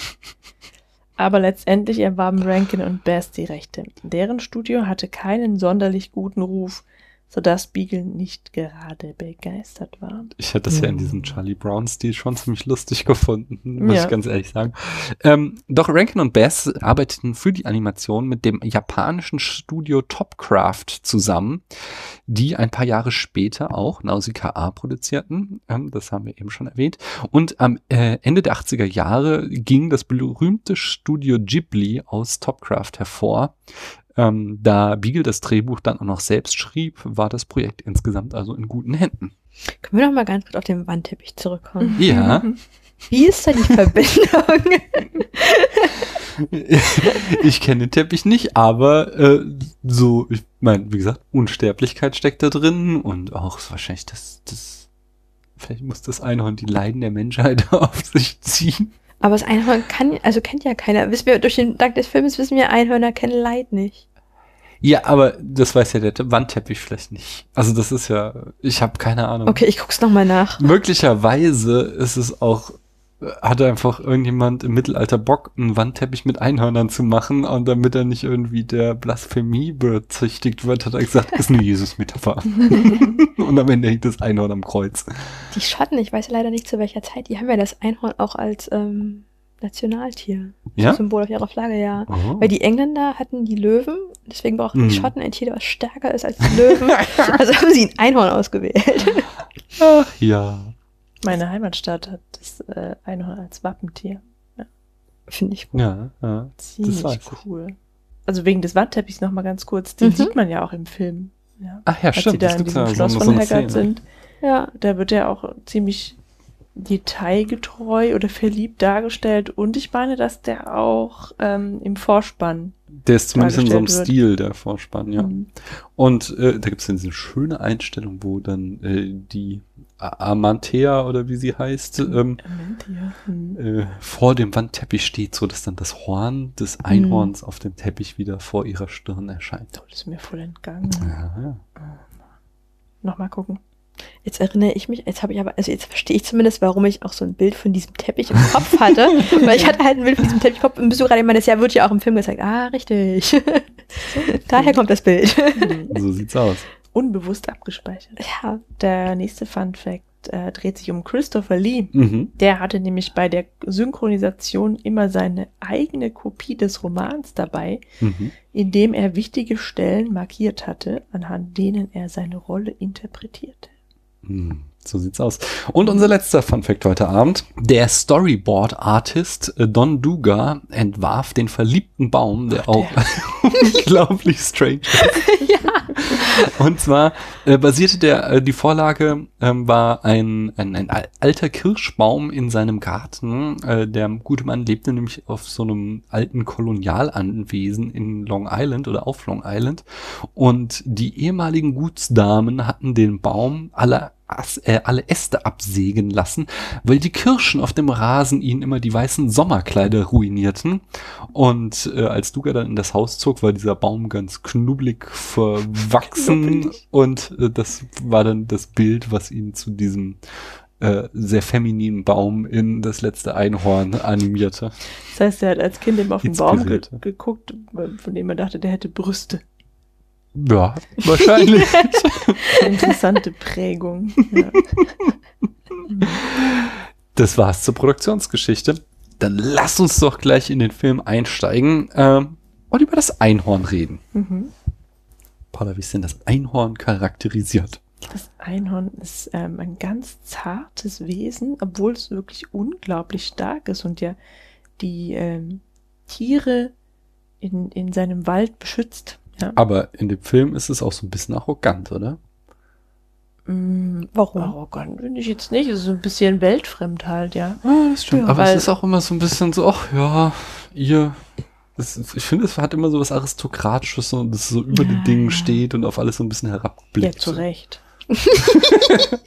Aber letztendlich erwarben Rankin und Bass die Rechte. Deren Studio hatte keinen sonderlich guten Ruf, sodass Beagle nicht gerade begeistert war. Ich hätte das ja in Mhm. diesem Charlie Brown-Stil schon ziemlich lustig gefunden, muss Ja. ich ganz ehrlich sagen. Ähm, doch Rankin und Bass arbeiteten für die Animation mit dem japanischen Studio Topcraft zusammen, die ein paar Jahre später auch Nausicaa A produzierten. Ähm, das haben wir eben schon erwähnt. Und am äh, Ende der 80er Jahre ging das berühmte Studio Ghibli aus Topcraft hervor. Ähm, da Beagle das Drehbuch dann auch noch selbst schrieb, war das Projekt insgesamt also in guten Händen. Können wir noch mal ganz kurz auf den Wandteppich zurückkommen? Ja. Wie ist da die Verbindung? ich kenne den Teppich nicht, aber äh, so, ich meine, wie gesagt, Unsterblichkeit steckt da drin und auch wahrscheinlich das, das, vielleicht muss das Einhorn die Leiden der Menschheit auf sich ziehen. Aber das Einhorn kann, also kennt ja keiner. Wissen wir, durch den Dank des Films wissen wir, Einhörner kennen Leid nicht. Ja, aber das weiß ja der Wandteppich vielleicht nicht. Also das ist ja, ich habe keine Ahnung. Okay, ich guck's noch mal nach. Möglicherweise ist es auch, hatte einfach irgendjemand im Mittelalter Bock, einen Wandteppich mit Einhörnern zu machen und damit er nicht irgendwie der Blasphemie bezichtigt wird, hat er gesagt, ist eine Jesus-Metapher. und am Ende hängt das Einhorn am Kreuz. Die Schotten, ich weiß leider nicht zu welcher Zeit, die haben ja das Einhorn auch als ähm, Nationaltier. Ja? Symbol auf ihrer Flagge, ja. Oh. Weil die Engländer hatten die Löwen, deswegen brauchten Mhm. die Schotten ein Tier, das stärker ist als die Löwen. also haben sie ein Einhorn ausgewählt. Ach ja. Meine Heimatstadt hat das äh, Einhorn als Wappentier. Finde ich gut. Ja, ja. Ziemlich weiß ich. cool. Also wegen des Wandteppichs noch mal ganz kurz. Den Mhm. sieht man ja auch im Film. Ja. Ach ja, Als sie stimmt. da Das in diesem ja Schloss so, von Haggard sind. Ja. Da wird er auch ziemlich detailgetreu oder verliebt dargestellt. Und ich meine, dass der auch ähm, im Vorspann. Der ist zumindest in so einem dargestellt Stil, der Vorspann, ja. Mhm. Und äh, da gibt es dann diese schöne Einstellung, wo dann äh, die A- Amanthea oder wie sie heißt, ähm. Mhm. äh, vor dem Wandteppich steht, so dass dann das Horn des Einhorns auf dem Teppich wieder vor ihrer Stirn erscheint. Oh, das ist mir voll entgangen. Ja, ja. Nochmal gucken. Jetzt erinnere ich mich, jetzt habe ich aber, also jetzt verstehe ich zumindest, warum ich auch so ein Bild von diesem Teppich im Kopf hatte. weil ich hatte halt ein Bild von diesem Teppich im Kopf und bist du gerade meinst, ja, wird ja auch im Film gezeigt. Ah, richtig. Daher kommt das Bild. Mhm. So sieht's aus. Unbewusst abgespeichert. ja. Der nächste Fun Fact äh, dreht sich um Christopher Lee. Mhm. Der hatte nämlich bei der Synchronisation immer seine eigene Kopie des Romans dabei, Mhm. indem er wichtige Stellen markiert hatte, anhand denen er seine Rolle interpretierte. Hm, So sieht's aus. Und unser letzter Fun Fact heute Abend. Der Storyboard-Artist äh, Don Duga entwarf den verliebten Baum, der auch unglaublich strange ist. Und zwar äh, basierte der, äh, die Vorlage ähm, war ein, ein, ein al- alter Kirschbaum in seinem Garten. Äh, der gute Mann lebte nämlich auf so einem alten Kolonialanwesen in Long Island oder auf Long Island. Und die ehemaligen Gutsdamen hatten den Baum aller äh, alle Äste absägen lassen, weil die Kirschen auf dem Rasen ihnen immer die weißen Sommerkleider ruinierten. Und äh, als Duga dann in das Haus zog, war dieser Baum ganz knubbelig verwachsen. Knubbelig. Und äh, das war dann das Bild, was ihn zu diesem äh, sehr femininen Baum in das letzte Einhorn animierte. Das heißt, er hat als Kind eben auf den Baum ge geguckt, von dem er dachte, der hätte Brüste. Ja, wahrscheinlich. Interessante Prägung. Ja. Das war's zur Produktionsgeschichte. Dann lass uns doch gleich in den Film einsteigen ähm, und über das Einhorn reden. Mhm. Paula, wie ist denn das Einhorn charakterisiert? Das Einhorn ist ähm, ein ganz zartes Wesen, obwohl es wirklich unglaublich stark ist und ja die ähm, Tiere in, in seinem Wald beschützt. Ja. Aber in dem Film ist es auch so ein bisschen arrogant, oder? Mm, Warum? Arrogant finde ich jetzt nicht. Es ist so ein bisschen weltfremd halt, ja. Ah, das stimmt. Ja, Aber es ist auch immer so ein bisschen so, ach ja, ihr. Das, ich finde, es hat immer so was Aristokratisches und das so über Ja, den Dingen ja. steht und auf alles so ein bisschen Ja, herabblickt. zu Recht.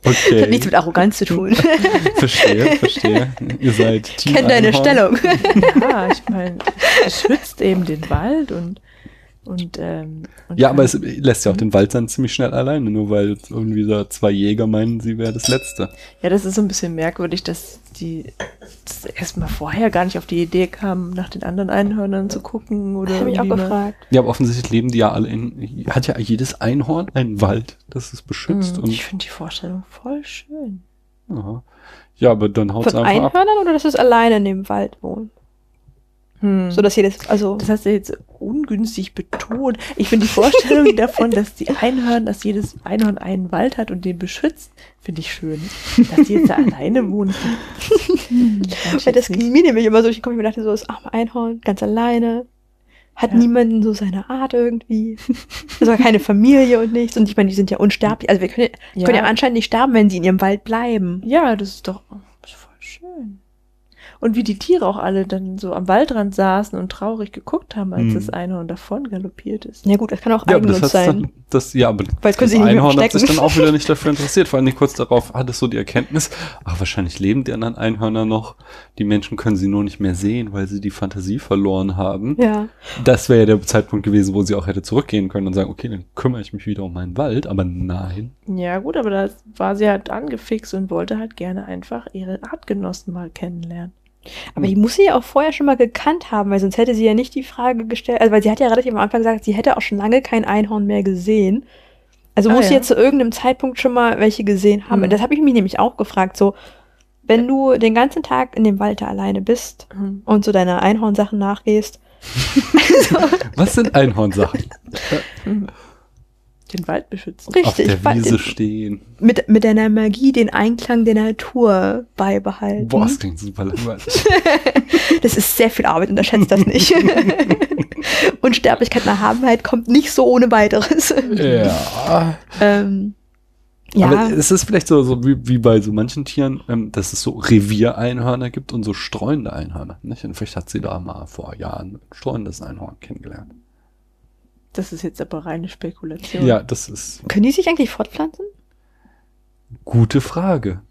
Okay. Hat nichts mit Arroganz zu tun. verstehe, verstehe. Ihr seid Team Kennt deine Einhorn. Stellung. Ja, ich meine, es schützt eben den Wald und und, ähm, und Ja, aber es lässt ja auch den Wald dann ziemlich schnell alleine, nur weil irgendwie da zwei Jäger meinen, sie wäre das Letzte. Ja, das ist so ein bisschen merkwürdig, dass die das erstmal vorher gar nicht auf die Idee kamen, nach den anderen Einhörnern zu gucken oder Das habe ich auch mal- gefragt. Ja, aber offensichtlich leben die ja alle in, hat ja jedes Einhorn einen Wald, das es beschützt. Hm, und, Ich finde die Vorstellung voll schön. ja. ja, aber dann haut es Von einfach ab. Einhörnern oder dass es alleine in dem Wald wohnt? Hm. So dass jedes, also. Das hast du jetzt ungünstig betont. Ich finde die Vorstellung davon, dass die Einhörner, dass jedes Einhorn einen Wald hat und den beschützt, finde ich schön. Dass die jetzt da alleine wohnen. hm, Weil das ging mir nämlich immer so, ich komme mir dachte so, das arme Einhorn, ganz alleine. Hat Ja. niemanden so seine Art irgendwie. Also keine Familie und nichts. Und ich meine, die sind ja unsterblich. Also wir können, ja. können ja anscheinend nicht sterben, wenn sie in ihrem Wald bleiben. Ja, das ist doch das ist voll schön. Und wie die Tiere auch alle dann so am Waldrand saßen und traurig geguckt haben, als Hm. das Einhorn davon galoppiert ist. Ja gut, das kann auch Ja, das Eigennutz hat's sein. dann, das, ja, aber Weil das Einhorn hat sich dann auch wieder nicht dafür interessiert. Vor allem kurz darauf hat es so die Erkenntnis, ach, wahrscheinlich leben die anderen Einhörner noch. Die Menschen können sie nur nicht mehr sehen, weil sie die Fantasie verloren haben. Ja. Das wäre ja der Zeitpunkt gewesen, wo sie auch hätte zurückgehen können und sagen, okay, dann kümmere ich mich wieder um meinen Wald. Aber nein. Ja, gut, aber da war sie halt angefixt und wollte halt gerne einfach ihre Artgenossen mal kennenlernen. Aber die muss sie ja auch vorher schon mal gekannt haben, weil sonst hätte sie ja nicht die Frage gestellt, also weil sie hat ja relativ am Anfang gesagt, sie hätte auch schon lange kein Einhorn mehr gesehen. Also Ah, muss sie ja. jetzt zu irgendeinem Zeitpunkt schon mal welche gesehen haben. Mhm. Und das habe ich mich nämlich auch gefragt, so, wenn du den ganzen Tag in dem Wald da alleine bist Hm. und so deine Einhornsachen nachgehst, Was sind Einhornsachen? Den Wald beschützen. richtig, Auf der Wald- Wiese stehen. mit, mit deiner Magie den Einklang der Natur beibehalten. Boah, das klingt super langweilig. Das ist sehr viel Arbeit, unterschätzt das nicht. Unsterblichkeit, Erhabenheit kommt nicht so ohne weiteres. ja. ähm, ja, Aber es ist vielleicht so, so wie, wie bei so manchen Tieren, ähm, dass es so Reviereinhörner gibt und so streunende Einhörner. Nicht? Und vielleicht hat sie da mal vor Jahren ein streunendes Einhorn kennengelernt. Das ist jetzt aber reine Spekulation. Ja, das ist können die sich eigentlich fortpflanzen? gute Frage.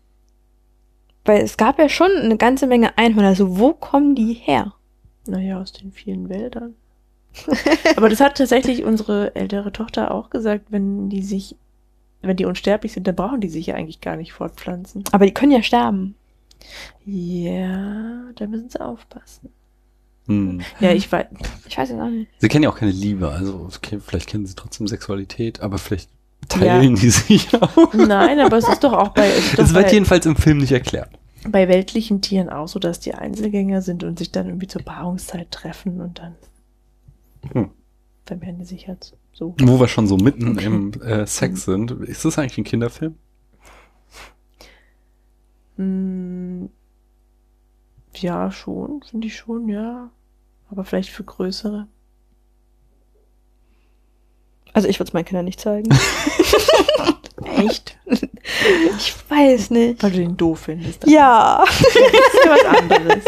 Weil es gab ja schon eine ganze Menge Einhörner. Also wo kommen die her? Naja, aus den vielen Wäldern. aber das hat tatsächlich unsere ältere Tochter auch gesagt, wenn die sich, wenn die unsterblich sind, dann brauchen die sich ja eigentlich gar nicht fortpflanzen. Aber die können ja sterben. Ja, da müssen sie aufpassen. Hm. Ja, ich weiß. Ich weiß es auch nicht. Sie kennen ja auch keine Liebe, also okay, vielleicht kennen sie trotzdem Sexualität, aber vielleicht teilen die sich auch. Nein, aber es ist doch auch bei, es wird jedenfalls im Film nicht erklärt. bei weltlichen Tieren auch so, dass die Einzelgänger sind und sich dann irgendwie zur Paarungszeit treffen und dann Hm. vermehren die sich halt so. Wo wir schon so mitten Okay. im äh, Sex sind. Ist das eigentlich ein Kinderfilm? Hm, ja, schon, finde ich schon, ja. Aber vielleicht für größere. Also ich würde es meinen Kindern nicht zeigen. Echt? ich weiß nicht. Weil du den doof findest. Ja. Das ist ja was anderes.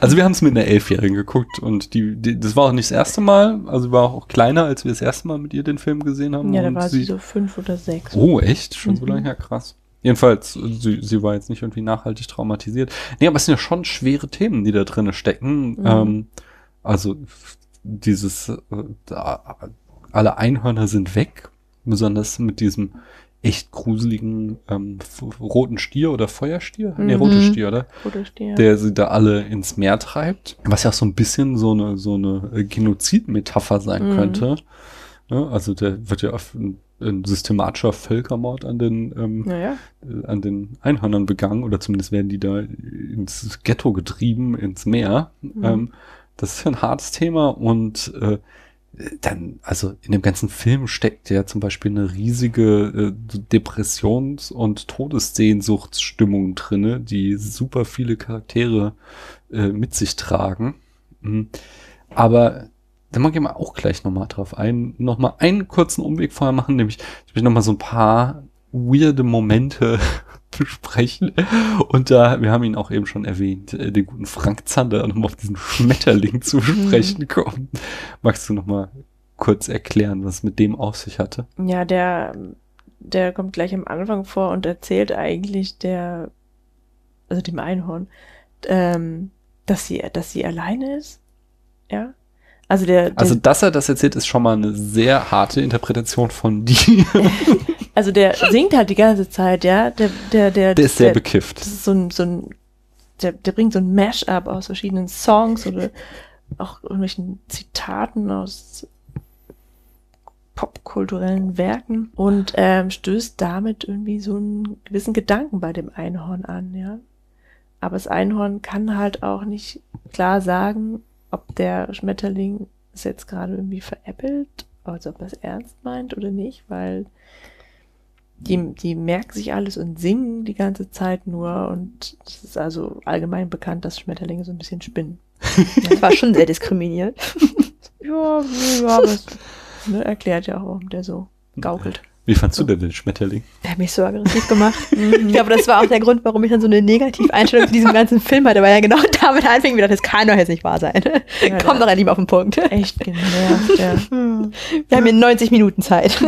Also wir haben es mit einer Elfjährigen geguckt und die, die, das war auch nicht das erste Mal, also sie war auch kleiner, als wir das erste Mal mit ihr den Film gesehen haben. Ja, da war sie so fünf oder sechs. Oh, echt? Schon so Mhm. lange her, krass. Jedenfalls, sie, sie war jetzt nicht irgendwie nachhaltig traumatisiert. Nee, aber es sind ja schon schwere Themen, die da drinne stecken. Mhm. Ähm, also dieses, äh, da, alle Einhörner sind weg, besonders mit diesem echt gruseligen ähm, roten Stier oder Feuerstier? Nee, Mhm. rote Stier, oder? Oder stehe. Der sie da alle ins Meer treibt. Was ja auch so ein bisschen so eine, so eine Genozid-Metapher sein Mhm. könnte. Ja, also der wird ja auf ein systematischer Völkermord an den ähm, Naja. äh, an den Einhörnern begangen oder zumindest werden die da ins Ghetto getrieben, ins Meer. Mhm. Ähm, das ist ja ein hartes Thema und äh, dann, also in dem ganzen Film steckt ja zum Beispiel eine riesige äh, Depressions- und Todessehnsuchtsstimmung drinne, die super viele Charaktere äh, mit sich tragen. Mhm. Aber da mag ich mal auch gleich nochmal drauf ein, nochmal einen kurzen Umweg vorher machen, nämlich ich will nochmal so ein paar weirde Momente besprechen. Und da, wir haben ihn auch eben schon erwähnt, äh, den guten Frank Zander, nochmal auf diesen Schmetterling zu sprechen kommen. Magst du nochmal kurz erklären, was mit dem auf sich hatte? Ja, der, der kommt gleich am Anfang vor und erzählt eigentlich der, also dem Einhorn, ähm, dass sie, dass sie alleine ist. Ja. Also der, der Also, dass er das erzählt, ist schon mal eine sehr harte Interpretation von dir. also der singt halt die ganze Zeit, ja. Der, der, der, Der ist sehr der, bekifft. das ist so ein, so ein, der, der bringt so ein Mash-up aus verschiedenen Songs oder auch irgendwelchen Zitaten aus popkulturellen Werken und ähm, stößt damit irgendwie so einen gewissen Gedanken bei dem Einhorn an, ja. Aber das Einhorn kann halt auch nicht klar sagen, ob der Schmetterling es jetzt gerade irgendwie veräppelt, also ob er es ernst meint oder nicht, weil die, die merken sich alles und singen die ganze Zeit nur und es ist also allgemein bekannt, dass Schmetterlinge so ein bisschen spinnen. Das war schon sehr diskriminierend. Ja, ja, aber es ne, erklärt ja auch, warum der so gaukelt. Wie fandst du denn den Schmetterling? Der hat mich so aggressiv gemacht. Ich glaube, das war auch der Grund, warum ich dann so eine Negativeinstellung zu diesem ganzen Film hatte, weil er genau damit anfing, wie das kann doch jetzt nicht wahr sein. Ja, Komm doch endlich mal auf den Punkt. Echt genervt, ja. Wir haben hier 90 Minuten Zeit.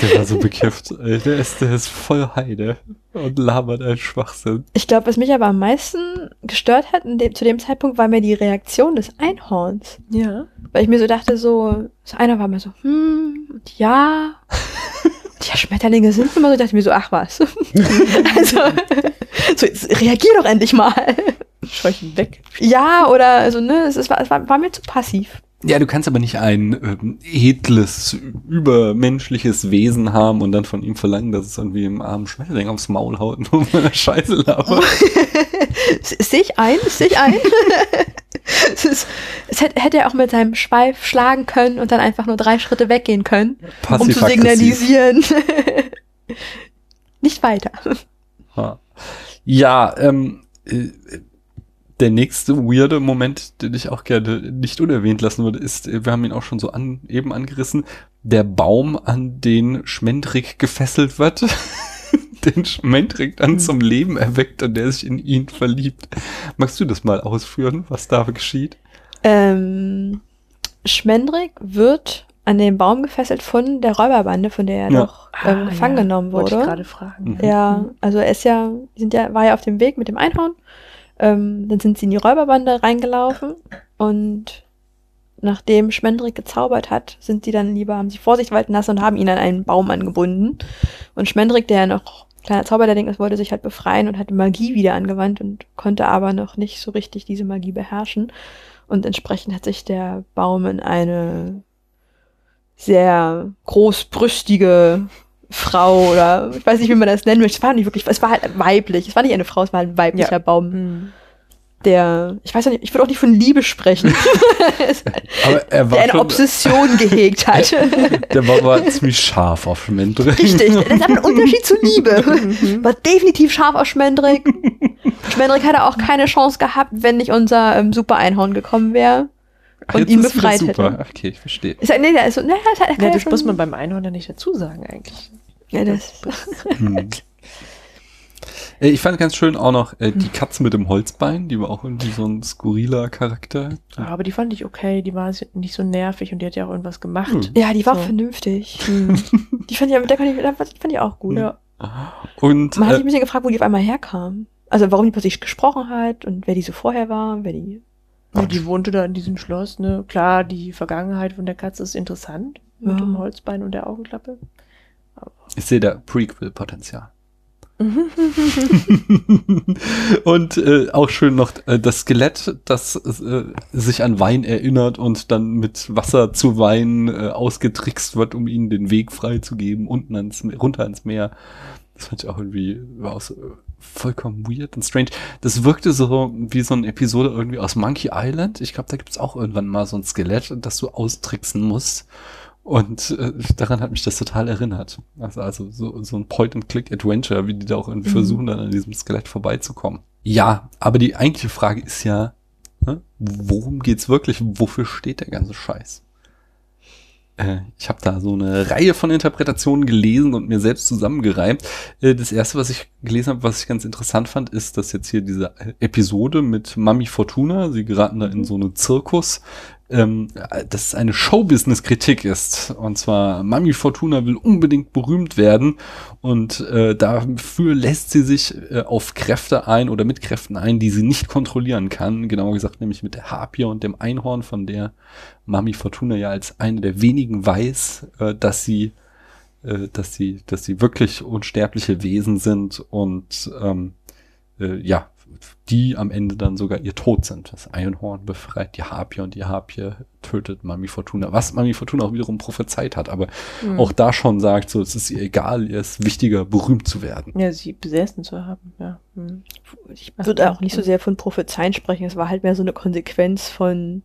Der war so bekifft. ey. Der ist, der ist voll heide und labert einen Schwachsinn. Ich glaube, was mich aber am meisten gestört hat in dem, zu dem Zeitpunkt, war mir die Reaktion des Einhorns. Ja. Weil ich mir so dachte, so, so einer war mir so, hm, und ja. Ja, Schmetterlinge sind immer so, ich dachte mir so, ach was. also, so, jetzt reagier doch endlich mal. Scheuchen weg. Ja, oder, also, ne, es, ist, war, es war, war mir zu passiv. Ja, du kannst aber nicht ein ähm, edles, übermenschliches Wesen haben und dann von ihm verlangen, dass es irgendwie im armen Schmetterling aufs Maul haut, nur weil er Scheiße labert. Sehe ich ein, sehe ich ein. es ist, es hätte, hätte er auch mit seinem Schweif schlagen können und dann einfach nur drei Schritte weggehen können, um zu signalisieren. Nicht weiter. Ja, ja ähm, äh, der nächste weirde Moment, den ich auch gerne nicht unerwähnt lassen würde, ist, wir haben ihn auch schon so an, eben angerissen, der Baum, an den Schmendrick gefesselt wird, den Schmendrick dann zum Leben erweckt und der sich in ihn verliebt. Magst du das mal ausführen, was da geschieht? Ähm, Schmendrick wird an den Baum gefesselt von der Räuberbande, von der er Ja. doch ähm, gefangen genommen Ah, Wollte ich wurde. gerade fragen. Mhm. Ja, also er ist ja, sind ja, war ja auf dem Weg mit dem Einhorn. Ähm, dann sind sie in die Räuberbande reingelaufen und nachdem Schmendrick gezaubert hat, sind sie dann lieber, haben sie Vorsicht walten lassen und haben ihn an einen Baum angebunden. Und Schmendrick, der ja noch kleiner Zauberlehrling ist, wollte sich halt befreien und hatte Magie wieder angewandt und konnte aber noch nicht so richtig diese Magie beherrschen. Und entsprechend hat sich der Baum in eine sehr großbrüstige Frau oder ich weiß nicht, wie man das nennen möchte. Es war nicht wirklich, es war halt weiblich. Es war nicht eine Frau, es war halt ein weiblicher Ja. Baum, Mhm. der, ich weiß auch nicht, ich würde auch nicht von Liebe sprechen, Aber er war der eine schon, Obsession gehegt hat. der war, war ziemlich scharf auf Schmendrick. Richtig, das ist aber ein Unterschied zu Liebe. War definitiv scharf auf Schmendrick. Schmendrick hätte auch keine Chance gehabt, wenn nicht unser ähm, Super-Einhorn gekommen wäre. Und jetzt ihn befreit super. hätte. Okay, ich verstehe. Ist, nee, der ist so, nee, das, hat- kann Ja, ja das schon- muss man beim Einhorn ja nicht dazu sagen, eigentlich. Ja, das, Hm. Ich fand ganz schön auch noch äh, die Katze mit dem Holzbein, die war auch irgendwie so ein skurriler Charakter. Aber die fand ich okay, die war nicht so nervig und die hat ja auch irgendwas gemacht. Hm. Ja, die war So. vernünftig. Hm. Die fand ich, der konnte ich, das fand ich auch gut. Ja. Und Man hat sich äh, ein bisschen gefragt, wo die auf einmal herkam. Also warum die plötzlich gesprochen hat und wer die so vorher war, wer die. Ja, die wohnte da in diesem Schloss, ne? Klar, die Vergangenheit von der Katze ist interessant. Mit Ja. dem Holzbein und der Augenklappe. ich sehe da Prequel-Potenzial. und äh, auch schön noch äh, das Skelett, das äh, sich an Wein erinnert und dann mit Wasser zu Wein äh, ausgetrickst wird, um ihnen den Weg freizugeben, unten ans, runter ins Meer. Das fand ich auch irgendwie war auch so, äh, vollkommen weird und strange. Das wirkte so wie so eine Episode irgendwie aus Monkey Island. Ich glaube, da gibt's auch irgendwann mal so ein Skelett, das du austricksen musst. Und äh, daran hat mich das total erinnert. Also, also so, so ein Point-and-Click-Adventure, wie die da auch irgendwie Mhm. versuchen, dann an diesem Skelett vorbeizukommen. Ja, aber die eigentliche Frage ist ja, ne, worum geht's wirklich? Wofür steht der ganze Scheiß? Äh, ich habe da so eine Reihe von Interpretationen gelesen und mir selbst zusammengereimt. Äh, das erste, was ich gelesen habe, was ich ganz interessant fand, ist, dass jetzt hier diese Episode mit Mami Fortuna, sie geraten da in so einen Zirkus, ähm, dass es eine Showbusiness-Kritik ist. Und zwar, Mami Fortuna will unbedingt berühmt werden und äh, dafür lässt sie sich äh, auf Kräfte ein oder mit Kräften ein, die sie nicht kontrollieren kann. Genauer gesagt, nämlich mit der Harpie und dem Einhorn, von der Mami Fortuna ja als eine der wenigen weiß, äh, dass sie äh, dass sie, dass sie wirklich unsterbliche Wesen sind und ähm, äh, ja, die am Ende dann sogar ihr Tod sind. Das Einhorn befreit die Harpie und die Harpie tötet Mami Fortuna, was Mami Fortuna auch wiederum prophezeit hat, aber Hm. auch da schon sagt, so, es ist ihr egal, ihr ist wichtiger, berühmt zu werden. Ja, sie besessen zu haben, ja. Hm. Ich würde auch nicht so sehr von Prophezeien sprechen. Es war halt mehr so eine Konsequenz von,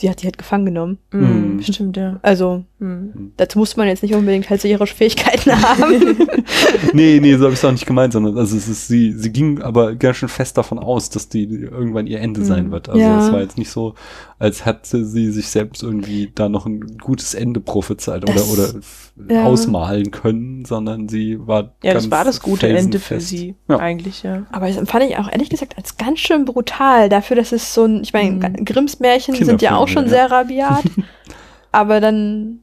sie hat die halt gefangen genommen. Hm, Hm. Stimmt, ja. Also, Hm. dazu muss man jetzt nicht unbedingt ihre Fähigkeiten haben. nee, nee, so habe ich es auch nicht gemeint, sondern also es ist, sie, sie ging aber ganz schön fest davon aus, dass die irgendwann ihr Ende Mhm. sein wird. Also Ja. es war jetzt nicht so, als hätte sie sich selbst irgendwie da noch ein gutes Ende prophezeit oder, Das- oder ja. ausmalen können, sondern sie war Ja, das war das gute Ende für sie, Ja. eigentlich, ja. Aber das empfand ich auch ehrlich gesagt als ganz schön brutal dafür, dass es so ein, ich meine, Mhm. Grimms Märchen sind ja auch schon ja. sehr rabiat. aber dann,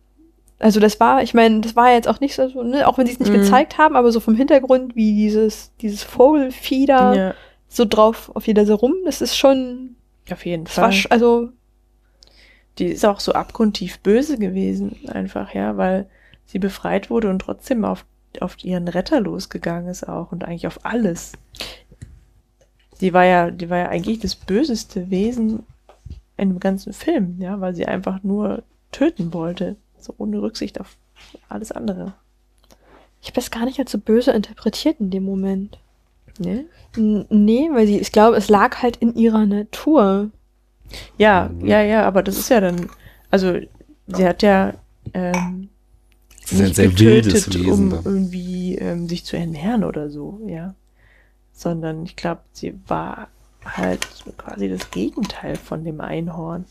also das war, ich meine, das war jetzt auch nicht so, ne, auch wenn sie es nicht Mhm. gezeigt haben, aber so vom Hintergrund, wie dieses, dieses Vogelfieder ja. so drauf auf jeder so rum, das ist schon, Auf jeden Fall. also, Die ist auch so abgrundtief böse gewesen, einfach, ja, weil sie befreit wurde und trotzdem auf, auf ihren Retter losgegangen ist auch und eigentlich auf alles. Die war ja, die war ja eigentlich das böseste Wesen in dem ganzen Film, ja, weil sie einfach nur töten wollte, so ohne Rücksicht auf alles andere. ich habe das gar nicht als so böse interpretiert in dem Moment. Ne? N nee, weil sie, ich glaube, es lag halt in ihrer Natur. Ja, Mhm. ja, ja, aber das ist ja dann, also sie hat ja ähm, Das ist ein nicht sehr wildes getötet, Wesen. um dann. irgendwie ähm, sich zu ernähren oder so, ja. Sondern ich glaube, sie war halt quasi das Gegenteil von dem Einhorn.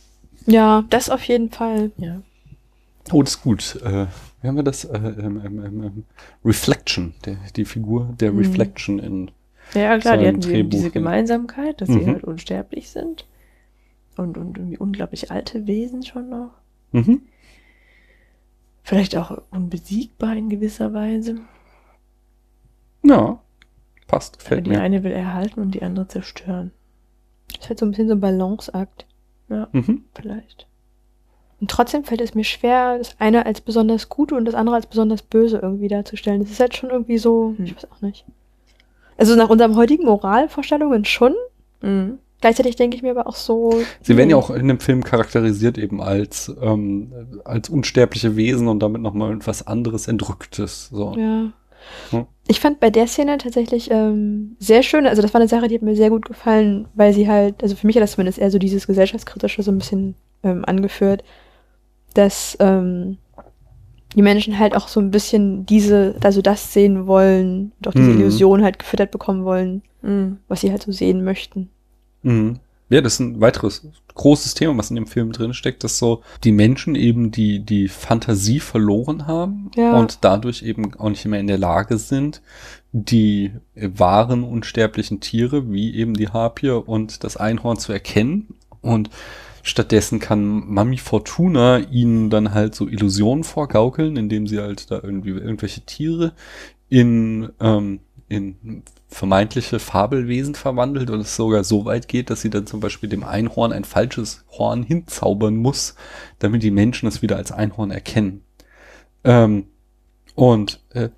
Ja, das auf jeden Fall. Ja. Oh, das ist gut. Äh, wie haben wir das? Äh, ähm, ähm, ähm, ähm, Reflection, der, die Figur der Mhm. Reflection in Ja, klar, die hatten Drehbuch, diese? Gemeinsamkeit, dass sie Mhm. halt unsterblich sind. Und, und irgendwie unglaublich alte Wesen schon noch. mhm. Vielleicht auch unbesiegbar in gewisser Weise. Ja, passt, Aber gefällt die mir. eine will erhalten und die andere zerstören. Das ist halt so ein bisschen so ein Balanceakt. Ja, Mhm. vielleicht. Und trotzdem fällt es mir schwer, das eine als besonders gut und das andere als besonders böse irgendwie darzustellen. Das ist halt schon irgendwie so, Hm. ich weiß auch nicht. Also nach unseren heutigen Moralvorstellungen schon. Mhm. Gleichzeitig denke ich mir aber auch so. Sie werden ja hm, auch in dem Film charakterisiert eben als, ähm, als unsterbliche Wesen und damit nochmal etwas anderes Entrücktes. So. Ja. Hm. Ich fand bei der Szene tatsächlich ähm, sehr schön, also das war eine Sache, die hat mir sehr gut gefallen, weil sie halt, also für mich hat das zumindest eher so dieses gesellschaftskritische so ein bisschen ähm, angeführt, dass ähm, die Menschen halt auch so ein bisschen diese, also das sehen wollen und auch diese Mhm. Illusion halt gefüttert bekommen wollen, Mhm. was sie halt so sehen möchten. Mhm. ja, das ist ein weiteres großes Thema, was in dem Film drin steckt, dass so die Menschen eben die, die Fantasie verloren haben Ja. und dadurch eben auch nicht mehr in der Lage sind, die wahren unsterblichen Tiere, wie eben die Harpie und das Einhorn zu erkennen. Und stattdessen kann Mami Fortuna ihnen dann halt so Illusionen vorgaukeln, indem sie halt da irgendwie irgendwelche Tiere in, ähm, in vermeintliche Fabelwesen verwandelt und es sogar so weit geht, dass sie dann zum Beispiel dem Einhorn ein falsches Horn hinzaubern muss, damit die Menschen es wieder als Einhorn erkennen. Ähm, und äh,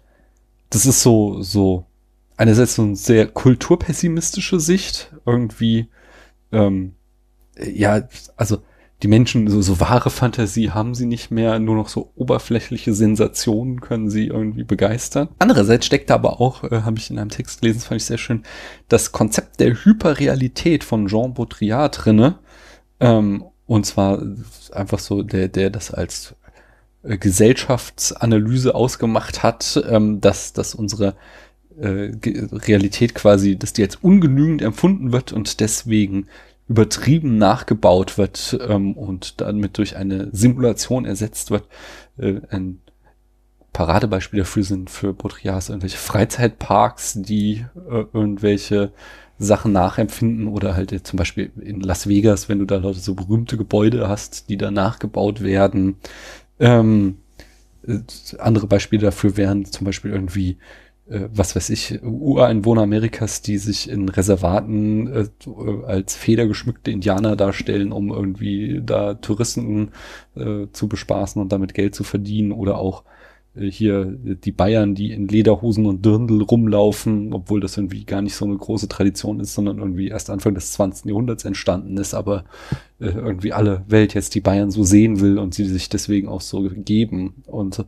das ist so, so einerseits so eine sehr kulturpessimistische Sicht, irgendwie, ähm, ja, also die Menschen, so, so wahre Fantasie haben sie nicht mehr, nur noch so oberflächliche Sensationen können sie irgendwie begeistern. Andererseits steckt da aber auch, äh, habe ich in einem Text gelesen, das fand ich sehr schön, das Konzept der Hyperrealität von Jean Baudrillard drinne. Ähm, und zwar einfach so, der, der das als äh, Gesellschaftsanalyse ausgemacht hat, ähm, dass, dass unsere äh, Realität quasi, dass die als ungenügend empfunden wird und deswegen übertrieben nachgebaut wird ähm, und damit durch eine Simulation ersetzt wird. Äh, ein Paradebeispiel dafür sind für Baudrillards irgendwelche Freizeitparks, die äh, irgendwelche Sachen nachempfinden oder halt jetzt zum Beispiel in Las Vegas, wenn du da so berühmte Gebäude hast, die da nachgebaut werden. Ähm, äh, andere Beispiele dafür wären zum Beispiel irgendwie, äh, was weiß ich, Ureinwohner Amerikas, die sich in Reservaten äh, als federgeschmückte Indianer darstellen, um irgendwie da Touristen äh, zu bespaßen und damit Geld zu verdienen oder auch äh, hier die Bayern, die in Lederhosen und Dirndl rumlaufen, obwohl das irgendwie gar nicht so eine große Tradition ist, sondern irgendwie erst Anfang des 20. Jahrhunderts entstanden ist, aber äh, irgendwie alle Welt jetzt die Bayern so sehen will und sie sich deswegen auch so geben. Und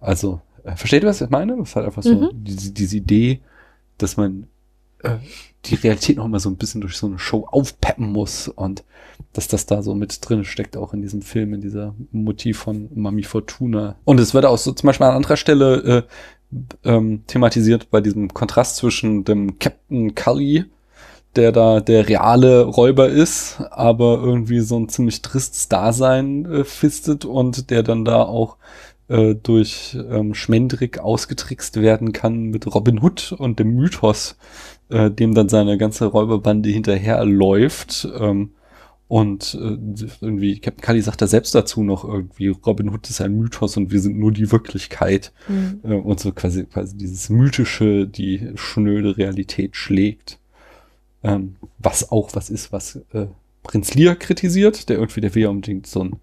also, äh, versteht ihr, was ich meine? Das ist halt einfach so Mhm. diese, diese Idee, dass man äh, die Realität noch mal so ein bisschen durch so eine Show aufpeppen muss und dass das da so mit drin steckt, auch in diesem Film, in dieser Motiv von Mami Fortuna. Und es wird auch so zum Beispiel an anderer Stelle äh, ähm, thematisiert bei diesem Kontrast zwischen dem Captain Cully, der da der reale Räuber ist, aber irgendwie so ein ziemlich tristes Dasein äh, fistet und der dann da auch äh, durch ähm, Schmendrick ausgetrickst werden kann mit Robin Hood und dem Mythos, äh, dem dann seine ganze Räuberbande hinterherläuft. Ähm, und äh, irgendwie, Captain Cully sagt da selbst dazu noch irgendwie, Robin Hood ist ein Mythos und wir sind nur die Wirklichkeit. Mhm. Äh, und so quasi, quasi dieses Mythische, die schnöde Realität schlägt. Ähm, was auch was ist, was äh, Prinz Lear kritisiert, der irgendwie, der will ja unbedingt so ein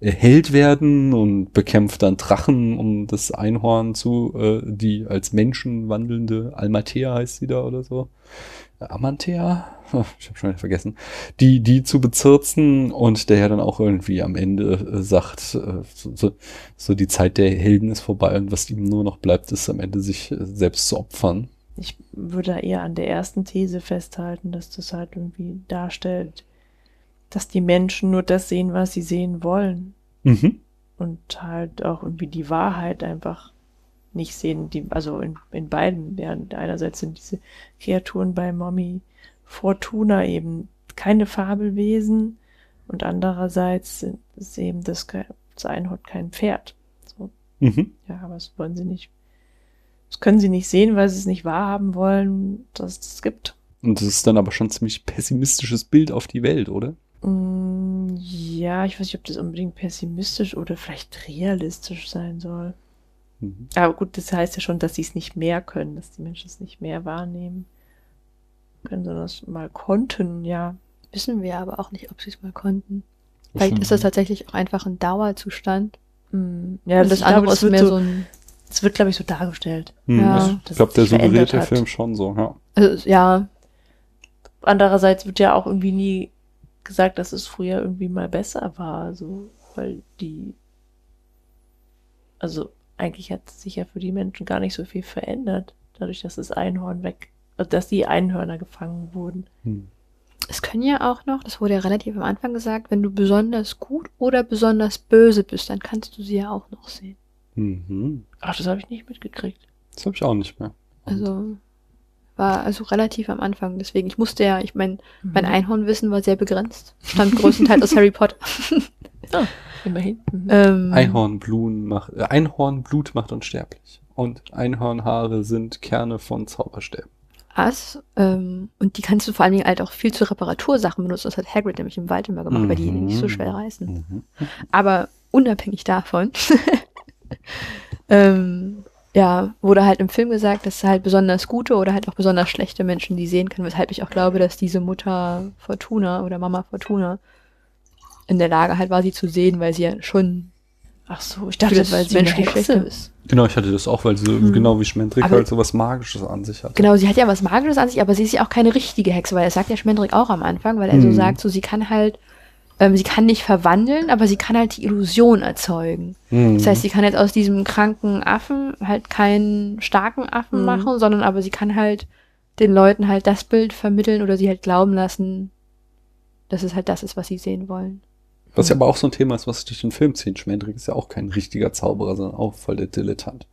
Held werden und bekämpft dann Drachen, um das Einhorn zu, äh, die als Menschen wandelnde, Almatea heißt sie da oder so. Amantea? Ach, Ich habe schon wieder vergessen. Die, die zu bezirzen und der ja dann auch irgendwie am Ende äh, sagt, äh, so, so, so die Zeit der Helden ist vorbei und was ihm nur noch bleibt, ist am Ende sich äh, selbst zu opfern. Ich würde eher an der ersten These festhalten, dass das halt irgendwie darstellt, dass die Menschen nur das sehen, was sie sehen wollen. Mhm. Und halt auch irgendwie die Wahrheit einfach nicht sehen. Die, also in, in beiden, während einerseits sind diese Kreaturen bei Mommy Fortuna eben keine Fabelwesen und andererseits sind es eben das, das Einhorn kein Pferd. So, Mhm. ja, aber das wollen sie nicht. Das können sie nicht sehen, weil sie es nicht wahrhaben wollen, dass es das gibt. Und das ist dann aber schon ein ziemlich pessimistisches Bild auf die Welt, oder? Mm, Ja, ich weiß nicht, ob das unbedingt pessimistisch oder vielleicht realistisch sein soll. Mhm. Aber gut, das heißt ja schon, dass sie es nicht mehr können, dass die Menschen es nicht mehr wahrnehmen können, sondern es mal konnten, ja. Wissen wir aber auch nicht, ob sie es mal konnten. Vielleicht ist das tatsächlich auch einfach ein Dauerzustand. Mm, Ja, und das glaube, andere das ist wird mehr so, so ein. das wird, glaube ich, so dargestellt. Mhm. Ja. ich dass glaube, es der suggeriert der. Film schon so, ja. Also, ja, Andererseits wird ja auch irgendwie nie gesagt, dass es früher irgendwie mal besser war, so, weil die, also eigentlich hat sich ja für die Menschen gar nicht so viel verändert, dadurch, dass das Einhorn weg, also dass die Einhörner gefangen wurden. Hm. es können ja auch noch, das wurde ja relativ am Anfang gesagt, wenn du besonders gut oder besonders böse bist, dann kannst du sie ja auch noch sehen. Mhm. Ach, das habe ich nicht mitgekriegt. Das habe ich auch nicht mehr. Also, war also relativ am Anfang. Deswegen, ich musste ja, ich mein, mein Mhm. Einhornwissen war sehr begrenzt. Stammt größtenteils aus Harry Potter. Immerhin. Mhm. ähm, Einhornblut macht, äh, Einhornblut macht unsterblich. Und Einhornhaare sind Kerne von Zauberstäben. Ass. Ähm, und die kannst du vor allen Dingen halt auch viel zu Reparatursachen benutzen. Das hat Hagrid nämlich im Wald immer gemacht, weil die Mhm. nicht so schwer reißen. Mhm. Aber unabhängig davon, ähm, ja, wurde halt im Film gesagt, dass halt besonders gute oder halt auch besonders schlechte Menschen die sehen können, weshalb ich auch glaube, dass diese Mutter Fortuna oder Mama Fortuna in der Lage halt war, sie zu sehen, weil sie ja schon Ach so, ich dachte, Vieles weil sie eine menschlich Hexe schlechter. ist. Genau, ich hatte das auch, weil sie Hm. genau wie Schmendrick Aber- halt so was Magisches an sich hat. Genau, sie hat ja was Magisches an sich, aber sie ist ja auch keine richtige Hexe, weil das sagt ja Schmendrick auch am Anfang, weil er so Mhm. sagt, so sie kann halt, ähm, sie kann nicht verwandeln, aber sie kann halt die Illusion erzeugen. Mhm. Das heißt, sie kann jetzt aus diesem kranken Affen halt keinen starken Affen Mhm. machen, sondern aber sie kann halt den Leuten halt das Bild vermitteln oder sie halt glauben lassen, dass es halt das ist, was sie sehen wollen. Was ja aber auch so ein Thema ist, was sich durch den Film zieht. Schmendrick ist ja auch kein richtiger Zauberer, sondern auch voll der Dilettant.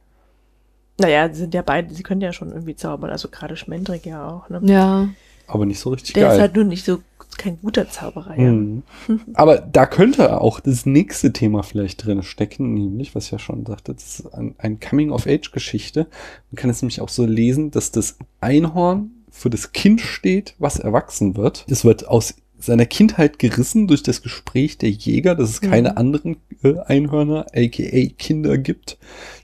Naja, sie sind ja beide, sie können ja schon irgendwie zaubern, also gerade Schmendrick ja auch. Ne? Ja. Aber nicht so richtig Der geil. ist halt nur nicht so kein guter Zauberer. Ja. Mhm. Aber da könnte auch das nächste Thema vielleicht drin stecken, nämlich, was ich ja schon sagte, das ist ein, ein Coming-of-Age-Geschichte. Man kann es nämlich auch so lesen, dass das Einhorn für das Kind steht, was erwachsen wird. Es wird aus seiner Kindheit gerissen durch das Gespräch der Jäger, dass es keine Mhm. anderen äh, Einhörner, aka Kinder gibt,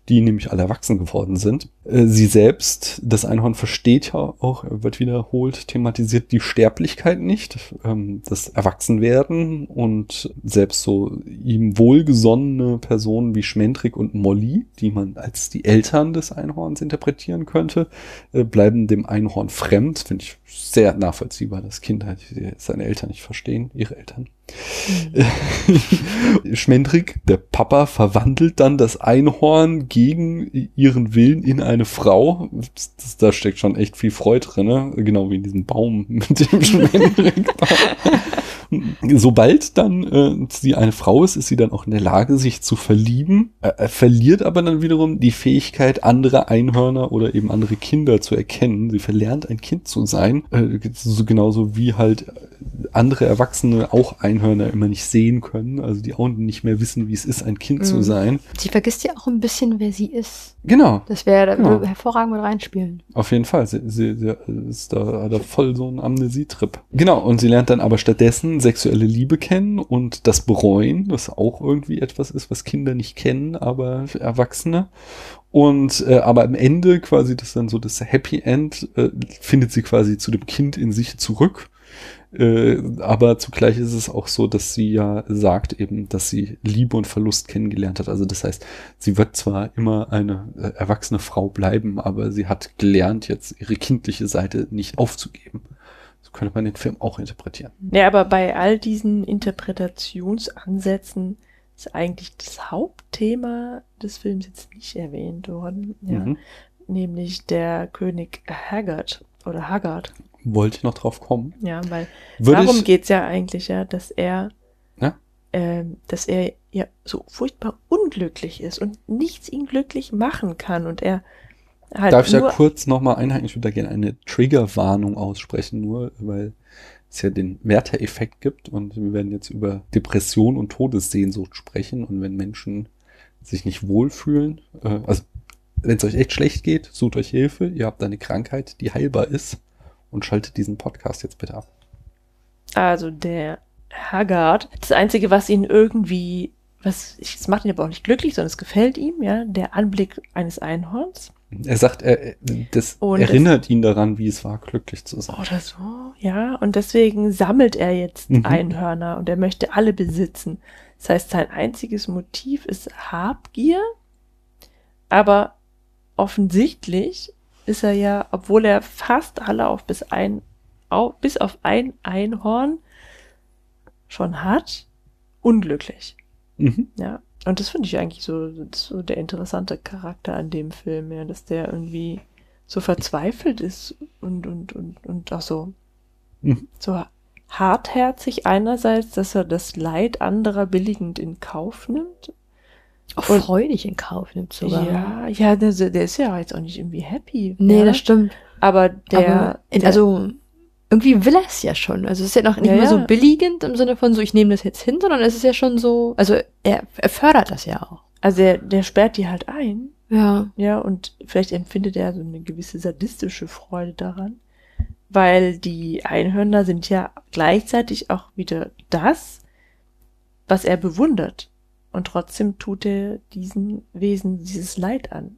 die nämlich alle erwachsen geworden sind. Äh, sie selbst, das Einhorn versteht ja auch, wird wiederholt thematisiert, die Sterblichkeit nicht, ähm, das Erwachsenwerden und selbst so ihm wohlgesonnene Personen wie Schmendrick und Molly, die man als die Eltern des Einhorns interpretieren könnte, äh, bleiben dem Einhorn fremd. Finde ich sehr nachvollziehbar, dass Kinder halt seine Eltern nicht verstehen, ihre Eltern. Schmendrick, der Papa, verwandelt dann das Einhorn gegen ihren Willen in eine Frau. Das, da steckt schon echt viel Freude drin, ne? genau wie in diesem Baum mit dem Schmendrick. Sobald dann äh, sie eine Frau ist, ist sie dann auch in der Lage, sich zu verlieben, äh, er verliert aber dann wiederum die Fähigkeit, andere Einhörner oder eben andere Kinder zu erkennen. Sie verlernt, ein Kind zu sein, äh, so genauso wie halt andere Erwachsene auch Einhörner immer nicht sehen können, also die auch nicht mehr wissen, wie es ist, ein Kind zu Mhm. sein. Sie vergisst ja auch ein bisschen, wer sie ist. Genau, Das wäre da Genau. hervorragend mit reinspielen. auf jeden Fall. Sie, sie, sie ist da, hat da voll so ein Amnesietrip. Genau, und sie lernt dann aber stattdessen sexuelle Liebe kennen und das Bereuen, das auch irgendwie etwas ist, was Kinder nicht kennen, aber Erwachsene. Und äh, aber am Ende quasi, das ist dann so das Happy End, äh, findet sie quasi zu dem Kind in sich zurück. Äh, aber zugleich ist es auch so, dass sie ja sagt eben, dass sie Liebe und Verlust kennengelernt hat. Also das heißt, sie wird zwar immer eine äh, erwachsene Frau bleiben, aber sie hat gelernt, jetzt ihre kindliche Seite nicht aufzugeben. So könnte man den Film auch interpretieren. Ja, aber bei all diesen Interpretationsansätzen ist eigentlich das Hauptthema des Films jetzt nicht erwähnt worden. Ja. Mhm. Nämlich der König Haggard oder Haggard. Wollte ich noch drauf kommen? Ja, weil Würde darum ich, geht's ja eigentlich, ja, dass er, Ja? ähm, dass er ja so furchtbar unglücklich ist und nichts ihn glücklich machen kann und er halt Darf ich nur, kurz nochmal einhaken? Ich würde da gerne eine Triggerwarnung aussprechen, nur weil es ja den Werther-Effekt gibt und wir werden jetzt über Depression und Todessehnsucht sprechen und wenn Menschen sich nicht wohlfühlen, äh, also wenn es euch echt schlecht geht, sucht euch Hilfe, ihr habt eine Krankheit, die heilbar ist und schaltet diesen Podcast jetzt bitte ab. also der Haggard, das Einzige, was ihn irgendwie, was, es macht ihn aber auch nicht glücklich, sondern es gefällt ihm, ja, der Anblick eines Einhorns. Er sagt, er, das Und erinnert ihn daran, wie es war, glücklich zu sein. Oder so, ja. Und deswegen sammelt er jetzt Mhm. Einhörner und er möchte alle besitzen. Das heißt, sein einziges Motiv ist Habgier, aber offensichtlich ist er ja, obwohl er fast alle auf bis ein, auf, bis auf ein Einhorn schon hat, unglücklich. Mhm. Ja. Und das finde ich eigentlich so, so der interessante Charakter an dem Film, ja, dass der irgendwie so verzweifelt ist und, und, und, und auch so, Mhm. so hartherzig einerseits, dass er das Leid anderer billigend in Kauf nimmt. Auch Und- freudig in Kauf nimmt sogar. Ja, ja, der, der ist ja jetzt auch nicht irgendwie happy. Nee, ja. das stimmt. Aber der, Aber, in, der also, irgendwie will er es ja schon. Also, es ist ja noch nicht Ja, mehr so billigend im Sinne von so, ich nehme das jetzt hin, sondern es ist ja schon so, also, er, er fördert das ja auch. also der, der sperrt die halt ein. Ja. Ja, und vielleicht empfindet er so eine gewisse sadistische Freude daran, weil die Einhörner sind ja gleichzeitig auch wieder das, was er bewundert. Und trotzdem tut er diesen Wesen dieses Leid an.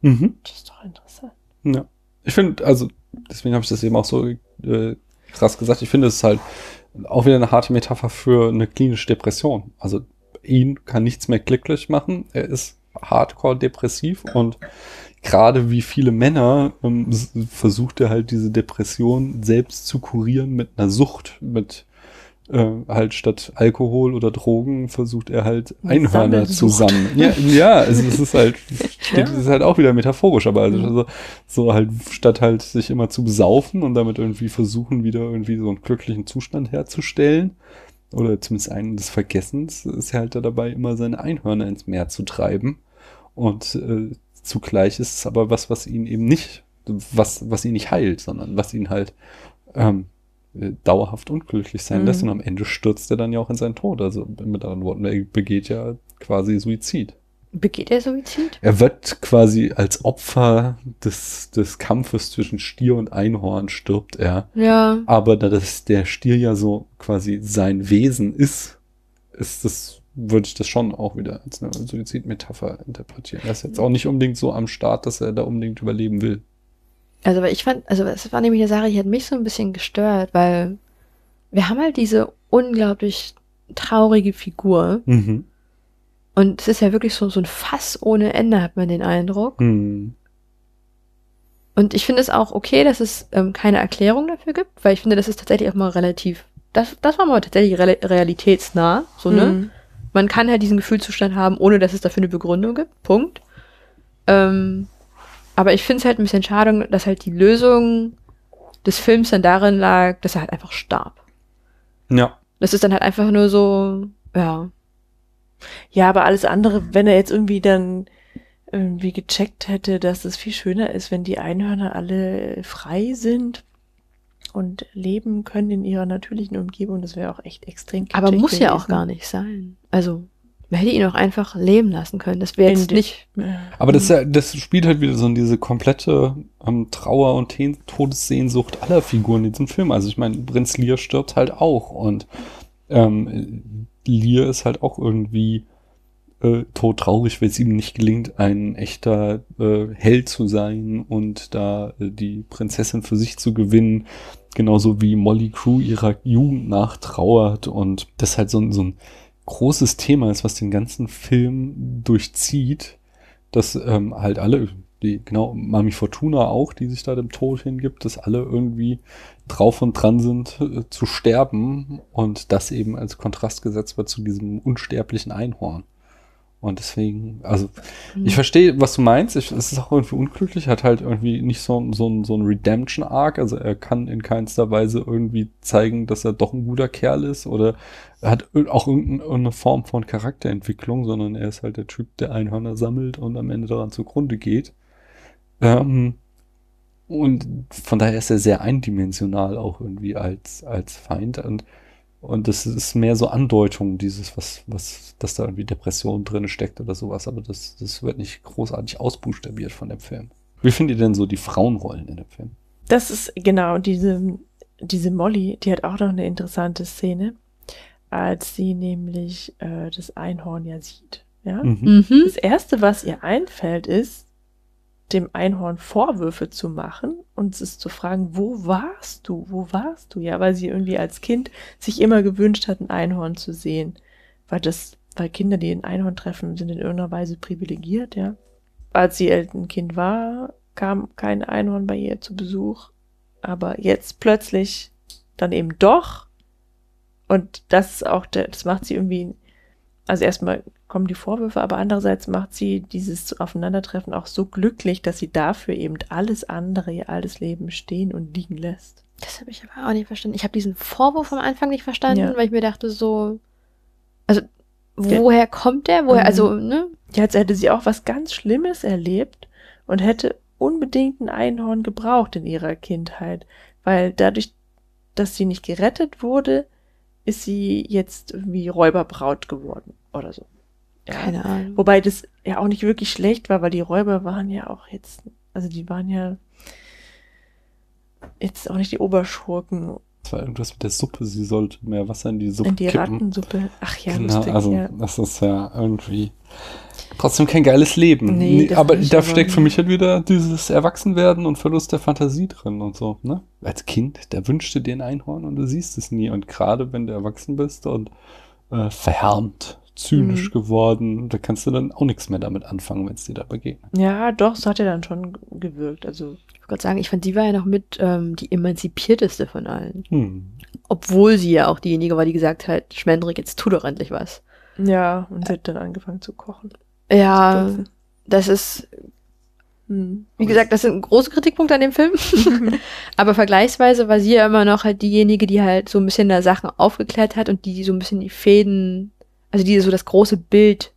Mhm. Das ist doch interessant. Ja. Ich finde, also, deswegen habe ich das eben auch so äh, krass gesagt. Ich finde, es ist halt auch wieder eine harte Metapher für eine klinische Depression. Also, ihn kann nichts mehr glücklich machen. Er ist hardcore depressiv und gerade wie viele Männer ähm, versucht er halt diese Depression selbst zu kurieren mit einer Sucht, mit äh, halt statt Alkohol oder Drogen versucht er halt Einhörner zu sammeln. Ja, ja, also es ist halt, steht, Ja. ist halt auch wieder metaphorisch, aber also, also so halt statt halt sich immer zu besaufen und damit irgendwie versuchen wieder irgendwie so einen glücklichen Zustand herzustellen oder zumindest einen des Vergessens ist er halt da dabei immer seine Einhörner ins Meer zu treiben und äh, zugleich ist es aber was, was ihn eben nicht, was, was ihn nicht heilt, sondern was ihn halt ähm, äh, dauerhaft unglücklich sein Mhm. lässt und am Ende stürzt er dann ja auch in seinen Tod. Also mit anderen Worten, er begeht ja quasi Suizid. Begeht er Suizid? Er wird quasi als Opfer des, des Kampfes zwischen Stier und Einhorn stirbt er. Ja. Aber da das der Stier ja so quasi sein Wesen ist, ist das, würde ich das schon auch wieder als eine Suizidmetapher interpretieren. Er ist jetzt auch nicht unbedingt so am Start, dass er da unbedingt überleben will. Also, aber ich fand, also es war nämlich eine Sache, die hat mich so ein bisschen gestört, weil wir haben halt diese unglaublich traurige Figur Mhm. und es ist ja wirklich so, so ein Fass ohne Ende, hat man den Eindruck. Mhm. Und ich finde es auch okay, dass es ähm, keine Erklärung dafür gibt, weil ich finde, das ist tatsächlich auch mal relativ, das, das war mal tatsächlich real, realitätsnah, so, ne? Mhm. Man kann halt diesen Gefühlszustand haben, ohne dass es dafür eine Begründung gibt. Punkt. Ähm, aber ich finde es halt ein bisschen schade, dass halt die Lösung des Films dann darin lag, dass er halt einfach starb. Ja. Das ist dann halt einfach nur so, ja. Ja, aber alles andere, wenn er jetzt irgendwie dann irgendwie gecheckt hätte, dass es viel schöner ist, wenn die Einhörner alle frei sind und leben können in ihrer natürlichen Umgebung, das wäre auch echt extrem Aber kitschig muss ja auch gar nicht sein. Also, man hätte ihn auch einfach leben lassen können. Das wäre jetzt nicht. Aber das, ist ja- das spielt halt wieder so in diese komplette ähm, Trauer- und Ten- Todessehnsucht aller Figuren in diesem Film. Also ich meine, Prinz Lear stirbt halt auch und ähm, Lear ist halt auch irgendwie äh, todtraurig, weil es ihm nicht gelingt, ein echter äh, Held zu sein und da äh, die Prinzessin für sich zu gewinnen. Genauso wie Molly Crew ihrer Jugend nachtrauert und das halt so, ein- so ein großes Thema ist, was den ganzen Film durchzieht, dass ähm, halt alle, die, genau, Mami Fortuna auch, die sich da dem Tod hingibt, dass alle irgendwie drauf und dran sind äh, zu sterben und das eben als Kontrast gesetzt wird zu diesem unsterblichen Einhorn. Und deswegen, also Hm. ich verstehe, was du meinst. Ich, es ist auch irgendwie unglücklich. Hat halt irgendwie nicht so, ein- so, ein- so ein Redemption-Arc. Also er kann in keinster Weise irgendwie zeigen, dass er doch ein guter Kerl ist. Oder er hat auch irgendeine Form von Charakterentwicklung, sondern er ist halt der Typ, der Einhörner sammelt und am Ende daran zugrunde geht. Ähm, und von daher ist er sehr eindimensional auch irgendwie als, als Feind. Und, und das ist mehr so Andeutung, dieses, was, was, dass da irgendwie Depression drin steckt oder sowas, aber das, das wird nicht großartig ausbuchstabiert von dem Film. Wie findet ihr denn so die Frauenrollen in dem Film? Das ist genau diese, diese Molly, die hat auch noch eine interessante Szene, als sie nämlich äh, das Einhorn ja sieht. Ja? Mhm. Mhm. Das erste, was ihr einfällt, ist, dem Einhorn Vorwürfe zu machen und es zu fragen, wo warst du? Wo warst du? Ja, weil sie irgendwie als Kind sich immer gewünscht hat, ein Einhorn zu sehen. Weil das, weil Kinder, die ein Einhorn treffen, sind in irgendeiner Weise privilegiert, ja. Als sie ein Kind war, kam kein Einhorn bei ihr zu Besuch. Aber jetzt plötzlich dann eben doch. Und das ist auch der, das macht sie irgendwie, also erstmal kommen die Vorwürfe, aber andererseits macht sie dieses Aufeinandertreffen auch so glücklich, dass sie dafür eben alles andere, ihr altes Leben stehen und liegen lässt. Das habe ich aber auch nicht verstanden. Ich habe diesen Vorwurf am Anfang nicht verstanden, Ja. weil ich mir dachte so, also woher kommt der? Woher, Mhm. also, ne? Ja, als hätte sie auch was ganz Schlimmes erlebt und hätte unbedingt ein Einhorn gebraucht in ihrer Kindheit, weil dadurch, dass sie nicht gerettet wurde, ist sie jetzt irgendwie Räuberbraut geworden oder so. Ja. Keine Ahnung. Wobei das ja auch nicht wirklich schlecht war, weil die Räuber waren ja auch jetzt, also die waren ja jetzt auch nicht die Oberschurken Das war irgendwas mit der Suppe. Sie sollte mehr Wasser in die Suppe in die kippen. Rattensuppe. Ach ja, genau, lustig, also ja. das ist ja irgendwie trotzdem kein geiles Leben. Nee, Nee, aber da aber- steckt für mich halt wieder dieses Erwachsenwerden und Verlust der Fantasie drin und so. Ne? Als Kind, da wünschte dir ein Einhorn und du siehst es nie. Und gerade wenn du erwachsen bist und äh, verhärmt, zynisch Mhm. geworden, da kannst du dann auch nichts mehr damit anfangen, wenn es dir da begegnet. Ja, doch, so hat er dann schon gewirkt. Also, Ich wollte gerade sagen, ich fand, die war ja noch mit ähm, die emanzipierteste von allen. Hm. Obwohl sie ja auch diejenige war, die gesagt hat, Schmendrick, jetzt tu doch endlich was. ja, und sie hat dann angefangen zu kochen. Ja, Zu das ist, Hm. wie gesagt, das sind große Kritikpunkte an dem Film. Aber vergleichsweise war sie ja immer noch halt diejenige, die halt so ein bisschen da Sachen aufgeklärt hat und die so ein bisschen die Fäden, also die so das große Bild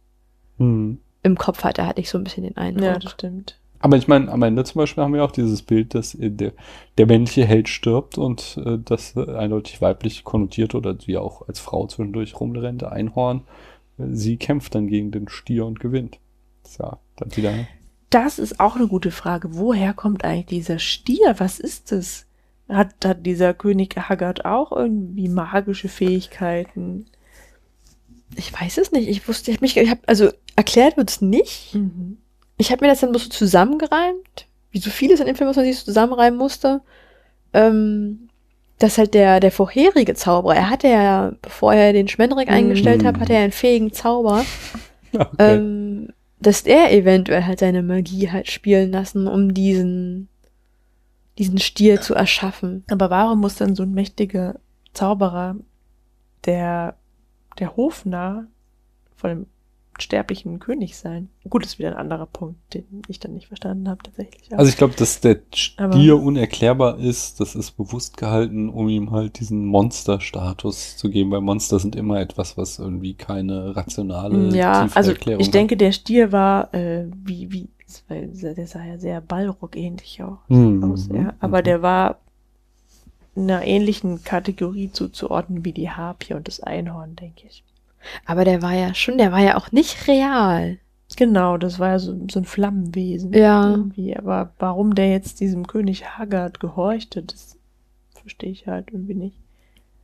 Hm. im Kopf hatte, hatte ich so ein bisschen den Eindruck. Ja, das stimmt. Aber ich meine, am Ende zum Beispiel haben wir auch dieses Bild, dass der, der männliche Held stirbt und äh, das eindeutig weiblich konnotiert oder die auch als Frau zwischendurch rumrennt, Einhorn. äh, Sie kämpft dann gegen den Stier und gewinnt. Ja, dann wieder. Das ist auch eine gute Frage. Woher kommt eigentlich dieser Stier? Was ist es? Hat, hat dieser König Haggard auch irgendwie magische Fähigkeiten? Ich weiß es nicht. Ich wusste, ich hab mich, ich hab, also erklärt wird's nicht. Mhm. Ich habe mir das dann bloß so zusammengereimt, wie so vieles in dem Film, was man sich so zusammenreimen musste. Ähm, dass halt der, der vorherige Zauberer, er hatte ja, bevor er den Schmendrick Mhm. eingestellt hat, hatte er einen fähigen Zauber, Okay. ähm, dass der eventuell halt seine Magie halt spielen lassen, um diesen, diesen Stier zu erschaffen. Aber warum muss dann so ein mächtiger Zauberer, der, der Hofnarr von dem sterblichen König sein? Gut, das ist wieder ein anderer Punkt, den ich dann nicht verstanden habe tatsächlich. also ich glaube, dass der Stier Aber- unerklärbar ist, das ist bewusst gehalten, um ihm halt diesen Monsterstatus zu geben, weil Monster sind immer etwas, was irgendwie keine rationale, ja, tiefere also Erklärung ich denke, der Stier war äh, wie, wie, der sah ja sehr Ballrock-ähnlich auch. Mhm. aus, ja. Aber der war einer ähnlichen Kategorie zuzuordnen wie die Harpie und das Einhorn, denke ich. Aber der war ja schon, der war ja auch nicht real. Genau, das war ja so, so ein Flammenwesen. Ja. Irgendwie. Aber warum der jetzt diesem König Haggard gehorchte, das verstehe ich halt irgendwie nicht.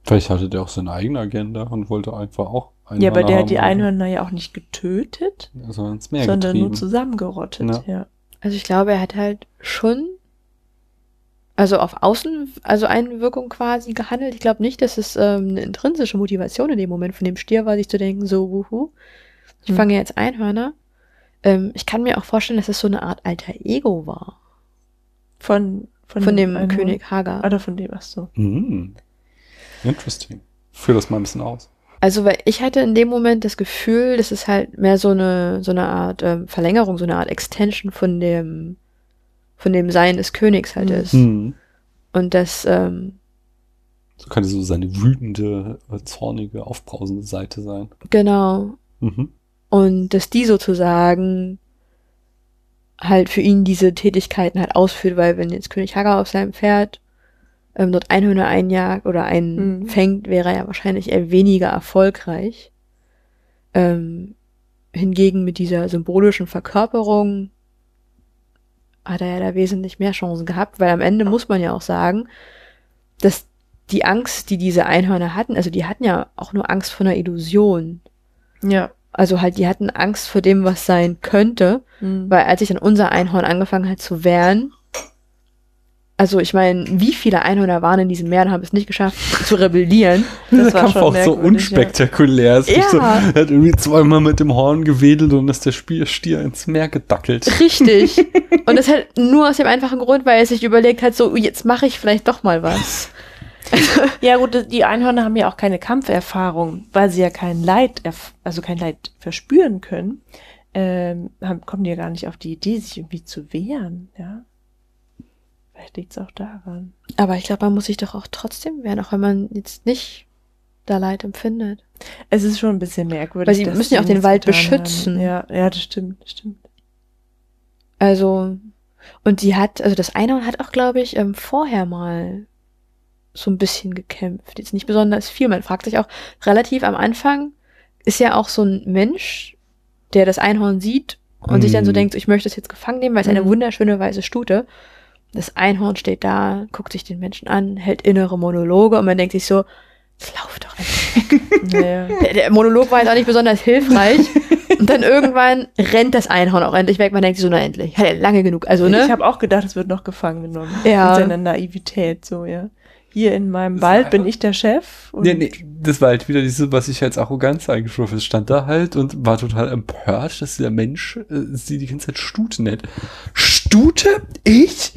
Vielleicht hatte der auch seine eigene Agenda und wollte einfach auch ja, aber der hat die haben, Einhörner ja auch nicht getötet, sondern Meer sondern nur getrieben. zusammengerottet. Ja. Ja. Also ich glaube, er hat halt schon, also auf Außen, also Einwirkung quasi gehandelt. Ich glaube nicht, dass es ähm, eine intrinsische Motivation in dem Moment von dem Stier war, sich zu denken, so, wuhu, ich Hm. fange jetzt Einhörner. Ähm, ich kann mir auch vorstellen, dass es so eine Art alter Ego war. Von, von, Von dem Einhorn. König Hagar. Oder von dem, ach so. Mhm. Interesting. Führ das mal ein bisschen aus. Also, weil ich hatte in dem Moment das Gefühl, das ist halt mehr so eine, so eine Art ähm, Verlängerung, so eine Art Extension von dem, von dem Sein des Königs halt Mhm. ist. Mhm. Und das, ähm, So könnte so seine wütende, äh, zornige, aufbrausende Seite sein. genau. Mhm. Und dass die sozusagen halt für ihn diese Tätigkeiten halt ausführt, weil wenn jetzt König Hagar auf seinem Pferd ähm, dort Einhörner einjagt oder einen Mhm. fängt, wäre er wahrscheinlich eher weniger erfolgreich. Ähm, hingegen mit dieser symbolischen Verkörperung hat er ja da wesentlich mehr Chancen gehabt, weil am Ende muss man ja auch sagen, dass die Angst, die diese Einhörner hatten, also die hatten ja auch nur Angst vor einer Illusion. Ja. Also halt, die hatten Angst vor dem, was sein könnte, Mhm. weil als sich dann unser Einhorn angefangen hat zu wehren, also ich meine, wie viele Einhörner waren in diesem Meer und haben es nicht geschafft zu rebellieren? Das Der war Kampf schon auch so unspektakulär. Es ist so, Ja. er hat irgendwie zweimal mit dem Horn gewedelt und ist der Stier ins Meer gedackelt. Richtig. Und das halt nur aus dem einfachen Grund, weil er sich überlegt hat, so, jetzt mache ich vielleicht doch mal was. Ja, gut, die Einhörner haben ja auch keine Kampferfahrung, weil sie ja kein Leid, also kein Leid verspüren können, ähm, haben, kommen die ja gar nicht auf die Idee, sich irgendwie zu wehren, ja. Vielleicht liegt es auch daran. Aber ich glaube, man muss sich doch auch trotzdem wehren, auch wenn man jetzt nicht da Leid empfindet. Es ist schon ein bisschen merkwürdig. Weil sie müssen ja auch den Wald beschützen. Haben. Ja, ja, das stimmt, das stimmt. Also, Und die hat, also das Einhorn hat auch, glaube ich, ähm, vorher mal so ein bisschen gekämpft. Jetzt nicht besonders viel. Man fragt sich auch relativ am Anfang, ist ja auch so ein Mensch, der das Einhorn sieht und sich dann so Mhm. denkt, ich möchte es jetzt gefangen nehmen, weil es eine Mhm. wunderschöne weiße Stute. Das Einhorn steht da, guckt sich den Menschen an, hält innere Monologe und man denkt sich so, jetzt lauf doch endlich weg. Naja. Der, der Monolog war jetzt auch nicht besonders hilfreich. Und dann irgendwann rennt das Einhorn auch endlich weg. Man denkt sich so, na endlich. Hat er lange genug. Also, ne? Ich habe auch gedacht, es wird noch gefangen genommen. Ja. Mit seiner Naivität, so, ja. Hier in meinem Wald bin ich der Chef. Und Nee, nee, das war halt wieder dieses, was ich als Arroganz eingestuft habe. stand da halt und war total empört, dass dieser Mensch äh, sie die ganze Zeit Stute nennt. Stute? Ich?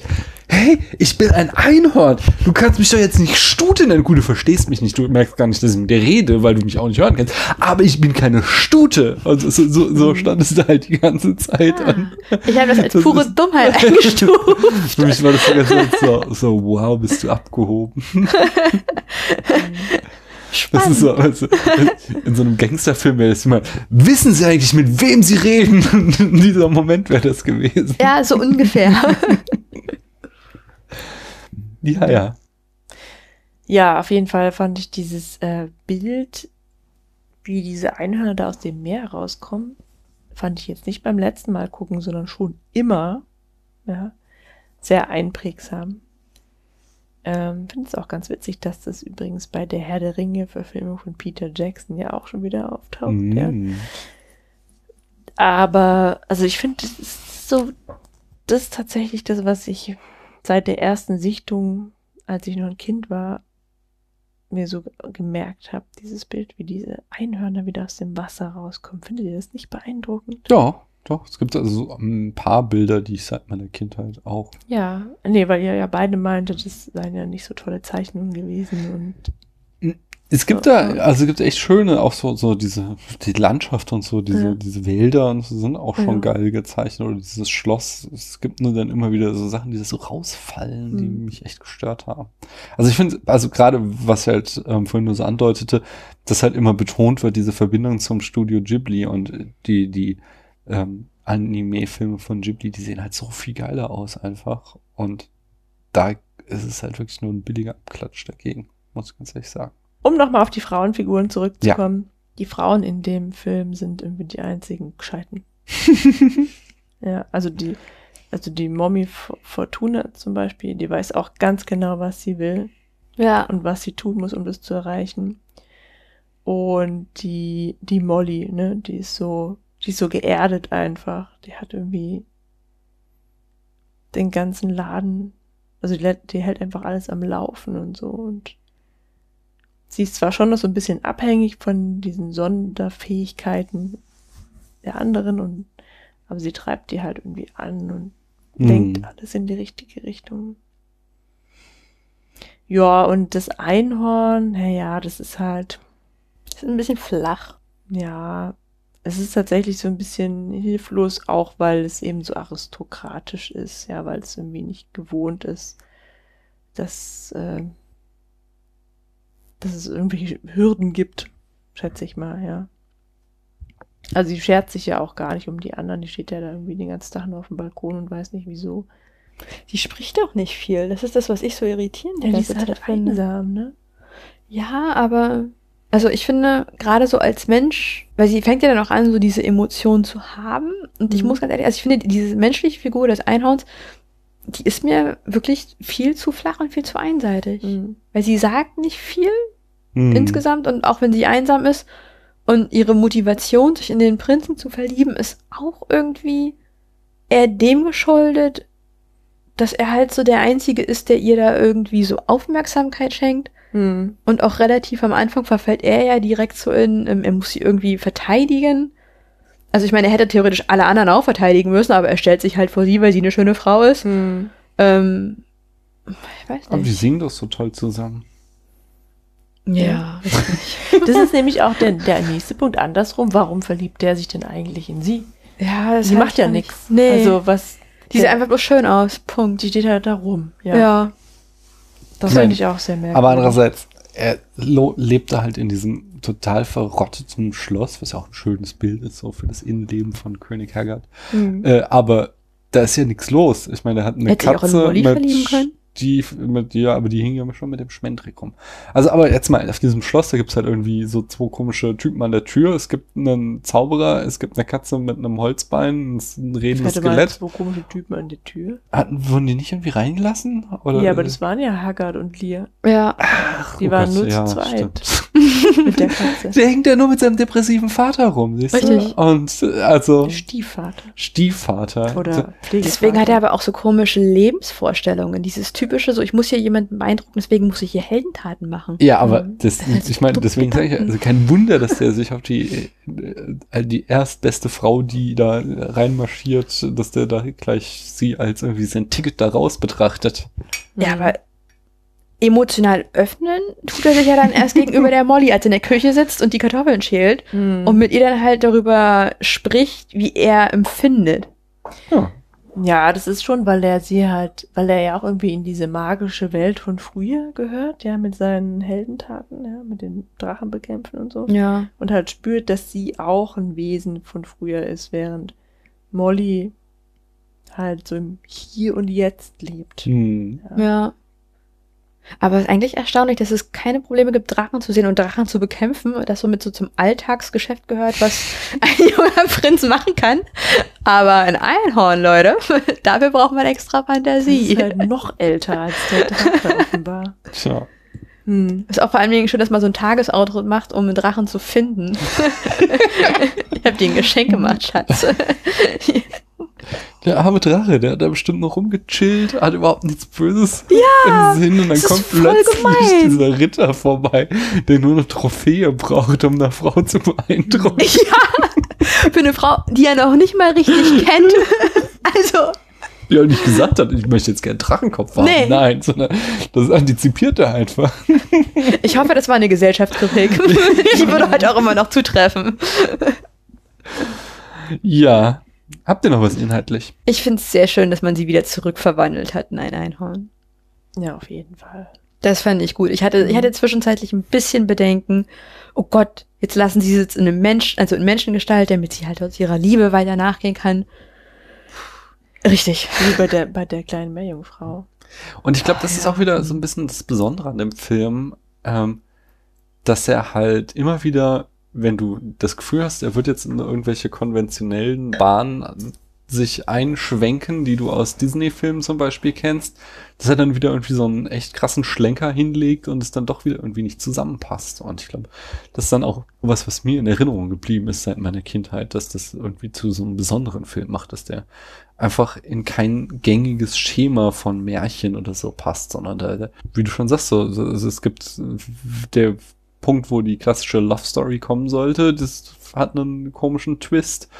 Hey, ich bin ein Einhorn. Du kannst mich doch jetzt nicht Stute nennen. Gut, du verstehst mich nicht. Du merkst gar nicht, dass ich mit dir rede, weil du mich auch nicht hören kannst. Aber ich bin keine Stute. Und so, so, so stand es da halt die ganze Zeit. Und Ich habe das als Das pure ist- Dummheit eingestuft. für mich war das so, so, wow, bist du abgehoben. Das ist so, also, in so einem Gangsterfilm wäre das immer, wissen Sie eigentlich, mit wem Sie reden? Und in dieser Moment wäre das gewesen. Ja, so ungefähr. Ja, ja. Ja, auf jeden Fall fand ich dieses äh, Bild, wie diese Einhörner da aus dem Meer rauskommen, fand ich jetzt nicht beim letzten Mal gucken, sondern schon immer, ja, sehr einprägsam. Ähm, Finde es auch ganz witzig, dass das übrigens bei der Herr der Ringe Verfilmung von Peter Jackson ja auch schon wieder auftaucht. Ja. Mm. Aber, also ich finde, das ist so, das ist tatsächlich das, was ich seit der ersten Sichtung, als ich noch ein Kind war, mir so gemerkt habe, dieses Bild, wie diese Einhörner wieder aus dem Wasser rauskommen. Findet ihr das nicht beeindruckend? Ja, doch. Es gibt also so ein paar Bilder, die ich seit meiner Kindheit auch. Ja, nee, weil ihr ja beide meintet, das seien ja nicht so tolle Zeichnungen gewesen und Es gibt da, also es gibt echt schöne, auch so, so diese, die Landschaft und so, diese, Ja. diese Wälder und so sind auch schon Ja. geil gezeichnet oder dieses Schloss. Es gibt nur dann immer wieder so Sachen, die so rausfallen, die Mhm. mich echt gestört haben. Also ich finde, also gerade was halt ähm, vorhin nur so andeutete, dass halt immer betont wird, diese Verbindung zum Studio Ghibli und die, die ähm, Anime-Filme von Ghibli, die sehen halt so viel geiler aus einfach. Und da ist es halt wirklich nur ein billiger Abklatsch dagegen, muss ich ganz ehrlich sagen. um nochmal auf die Frauenfiguren zurückzukommen. Die Frauen in dem Film sind irgendwie die einzigen Gescheiten. Ja, also die, also die Mommy Fortuna zum Beispiel, die weiß auch ganz genau, was sie will ja. und was sie tun muss, um das zu erreichen. Und die, die Molly, ne, die ist so, die ist so geerdet einfach. Die hat irgendwie den ganzen Laden, also die, die hält einfach alles am Laufen und so und sie ist zwar schon noch so ein bisschen abhängig von diesen Sonderfähigkeiten der anderen und aber sie treibt die halt irgendwie an und Mhm. alles in die richtige Richtung. Ja, und das Einhorn, naja, das ist halt, Ist ein bisschen flach. ja, es ist tatsächlich so ein bisschen hilflos, auch weil es eben so aristokratisch ist, ja, weil es irgendwie nicht gewohnt ist, dass, äh, dass es irgendwelche Hürden gibt, schätze ich mal, ja. Also sie schert sich ja auch gar nicht um die anderen, die steht ja da irgendwie den ganzen Tag nur auf dem Balkon und weiß nicht wieso. Die spricht auch nicht viel. Das ist das, was ich so irritierend Ja, die ist halt einsam, ne? Ja, aber also ich finde, gerade so als Mensch, weil sie fängt ja dann auch an, so diese Emotionen zu haben. Und ich Mhm. muss ganz ehrlich, also ich finde, diese menschliche Figur des Einhorns, die ist mir wirklich viel zu flach und viel zu einseitig. Mhm. Weil sie sagt nicht viel Mhm. insgesamt und auch wenn sie einsam ist und ihre Motivation, sich in den Prinzen zu verlieben, ist auch irgendwie eher dem geschuldet, dass er halt so der Einzige ist, der ihr da irgendwie so Aufmerksamkeit schenkt. Mhm. Und auch relativ am Anfang verfällt er ja direkt so in, ähm, er muss sie irgendwie verteidigen. Also ich meine, er hätte theoretisch alle anderen auch verteidigen müssen, aber er stellt sich halt vor sie, weil sie eine schöne Frau ist. Mhm. Ähm, ich weiß Aber die nicht. singen doch so toll zusammen. Ja, richtig. Das ist nämlich auch der, der nächste Punkt. Andersrum, warum verliebt der sich denn eigentlich in sie? Ja, das Sie macht ja nicht- nichts. Nee. Also was. die sieht einfach bloß schön aus. Punkt. Die steht halt da rum. Ja. Ja. Das Ich finde ich auch sehr merkwürdig. Aber andererseits, er lo- lebte halt in diesem total verrotteten Schloss, was ja auch ein schönes Bild ist, so für das Innenleben von König Haggard. Mhm. Äh, aber da ist ja nichts los. Ich meine, er hat eine Hätte sich auch in Katze Molly mit, verlieben können. Die mit, ja, aber die hing ja schon mit dem Schmendrick rum. Also, aber jetzt mal, auf diesem Schloss, da gibt's halt irgendwie so zwei komische Typen an der Tür. Es gibt einen Zauberer, es gibt eine Katze mit einem Holzbein, ein redendes hatte mal Skelett. zwei komische Typen an der Tür. Hatten, wurden die nicht irgendwie reingelassen? Oder, ja, aber das waren ja Haggard und Lear Ja. Ach, die oh waren Gott, nur zu ja, zweit. stimmt. mit der Katze. Der hängt ja nur mit seinem depressiven Vater rum, siehst Richtig. du? Und also Stiefvater. Stiefvater. Oder Pflegevater. Deswegen hat er aber auch so komische Lebensvorstellungen. Dieses typische, so ich muss hier jemanden beeindrucken, deswegen muss ich hier Heldentaten machen. Ja, aber Mhm. das, ich meine, deswegen sage ich, also kein Wunder, dass der sich auf die, äh, die erstbeste Frau, die da reinmarschiert, dass der da gleich sie als irgendwie sein Ticket da raus betrachtet. Ja, aber emotional öffnen tut er sich ja dann erst gegenüber der Molly, als er in der Küche sitzt und die Kartoffeln schält Mhm. und mit ihr dann halt darüber spricht, wie er empfindet. Ja. Ja, das ist schon, weil er sie halt, weil er ja auch irgendwie in diese magische Welt von früher gehört, ja, mit seinen Heldentaten, ja, mit den Drachen bekämpfen und so. Ja. Und halt spürt, dass sie auch ein Wesen von früher ist, während Molly halt so im Hier und Jetzt lebt. Hm. Ja. Aber es ist eigentlich erstaunlich, dass es keine Probleme gibt, Drachen zu sehen und Drachen zu bekämpfen, das somit so zum Alltagsgeschäft gehört, was ein junger Prinz machen kann. Aber ein Einhorn, Leute, dafür braucht man extra Sie Fantasie. ist halt noch älter als der Drache offenbar. Tja. Hm. Ist auch vor allen Dingen schön, dass man so ein Tagesoutfit macht, um einen Drachen zu finden. ich hab dir ein Geschenk gemacht, Schatz. Der arme Drache, der hat da bestimmt noch rumgechillt, hat überhaupt nichts Böses Ja, im Sinn und dann kommt plötzlich gemein. dieser Ritter vorbei, der nur eine Trophäe braucht, um eine Frau zu beeindrucken. ja. Für eine Frau, die er noch nicht mal richtig kennt. Also, Die auch nicht gesagt hat, ich möchte jetzt gerne Drachenkopf haben. Nee. Nein, sondern das antizipiert er einfach. ich hoffe, das war eine Gesellschaftskritik. Die würde heute auch immer noch zutreffen. Ja. Habt ihr noch was inhaltlich? Ich finde es sehr schön, dass man sie wieder zurückverwandelt hat in ein Einhorn. Ja, auf jeden Fall. Das fand ich gut. Ich hatte, ich hatte zwischenzeitlich ein bisschen Bedenken. Oh Gott, jetzt lassen sie sie jetzt in einem Menschen, also in Menschengestalt, damit sie halt aus ihrer Liebe weiter nachgehen kann. Richtig. Wie bei der, bei der kleinen Meerjungfrau. Und ich glaube, das Ah, ist ja. auch wieder so ein bisschen das Besondere an dem Film, ähm, dass er halt immer wieder, wenn du das Gefühl hast, er wird jetzt in irgendwelche konventionellen Bahnen sich einschwenken, die du aus Disney-Filmen zum Beispiel kennst, dass er dann wieder irgendwie so einen echt krassen Schlenker hinlegt und es dann doch wieder irgendwie nicht zusammenpasst. Und ich glaube, das ist dann auch was, was mir in Erinnerung geblieben ist seit meiner Kindheit, dass das irgendwie zu so einem besonderen Film macht, dass der einfach in kein gängiges Schema von Märchen oder so passt, sondern da, wie du schon sagst, so, so also es gibt der Punkt, wo die klassische Love Story kommen sollte, das hat einen komischen Twist.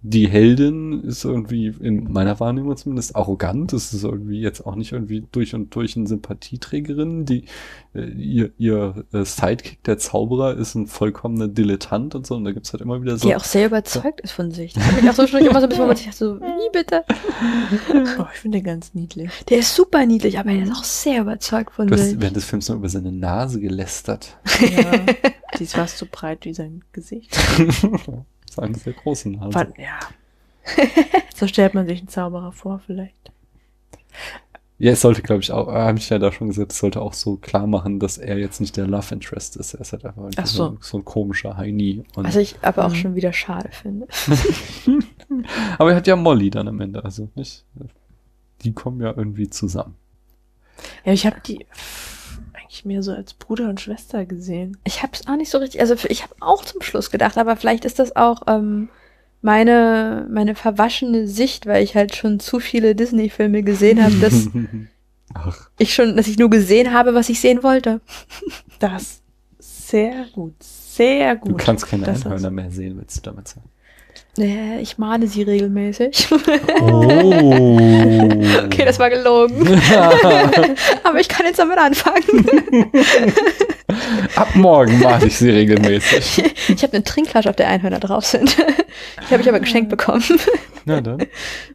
Die Heldin ist irgendwie, in meiner Wahrnehmung zumindest, arrogant. Das ist irgendwie jetzt auch nicht irgendwie durch und durch eine Sympathieträgerin. Die, äh, ihr ihr äh, Sidekick, der Zauberer, ist ein vollkommener Dilettant und so. Und da gibt's halt immer wieder so. Die auch sehr überzeugt ist von sich. Hat mich auch so schon immer so ein bisschen, sich dachte, so, wie bitte? Oh, ich finde den ganz niedlich. Der ist super niedlich, aber er ist auch sehr überzeugt von Du hast sich. während des Films nur über seine Nase gelästert. Ja, die ist fast so breit wie sein Gesicht. das ist eine sehr große Nase. Wann, ja. So stellt man sich einen Zauberer vor, vielleicht. Ja, es sollte, glaube ich, auch, habe ich ja da schon gesagt, es sollte auch so klar machen, dass er jetzt nicht der Love Interest ist. Er ist halt einfach so. so. So, ein komischer Heini. Und, Was ich aber auch Mhm. schon wieder schade finde. aber er hat ja Molly dann am Ende, also nicht? Die kommen ja irgendwie zusammen. Ja, ich habe die eigentlich mehr so als Bruder und Schwester gesehen. Ich habe es auch nicht so richtig, also ich habe auch zum Schluss gedacht, aber vielleicht ist das auch ähm, meine, meine verwaschene Sicht, weil ich halt schon zu viele Disney-Filme gesehen habe, dass Ach, ich schon, dass ich nur gesehen habe, was ich sehen wollte. Das sehr gut, sehr gut. du kannst keine Das Einhörner mehr sehen, willst du damit sagen. Ich male sie regelmäßig. Oh. okay, das war gelogen. aber ich kann jetzt damit anfangen. Ab morgen male ich sie regelmäßig. ich habe eine Trinkflasche, auf der Einhörner drauf sind. Die habe ich aber geschenkt bekommen. Na dann.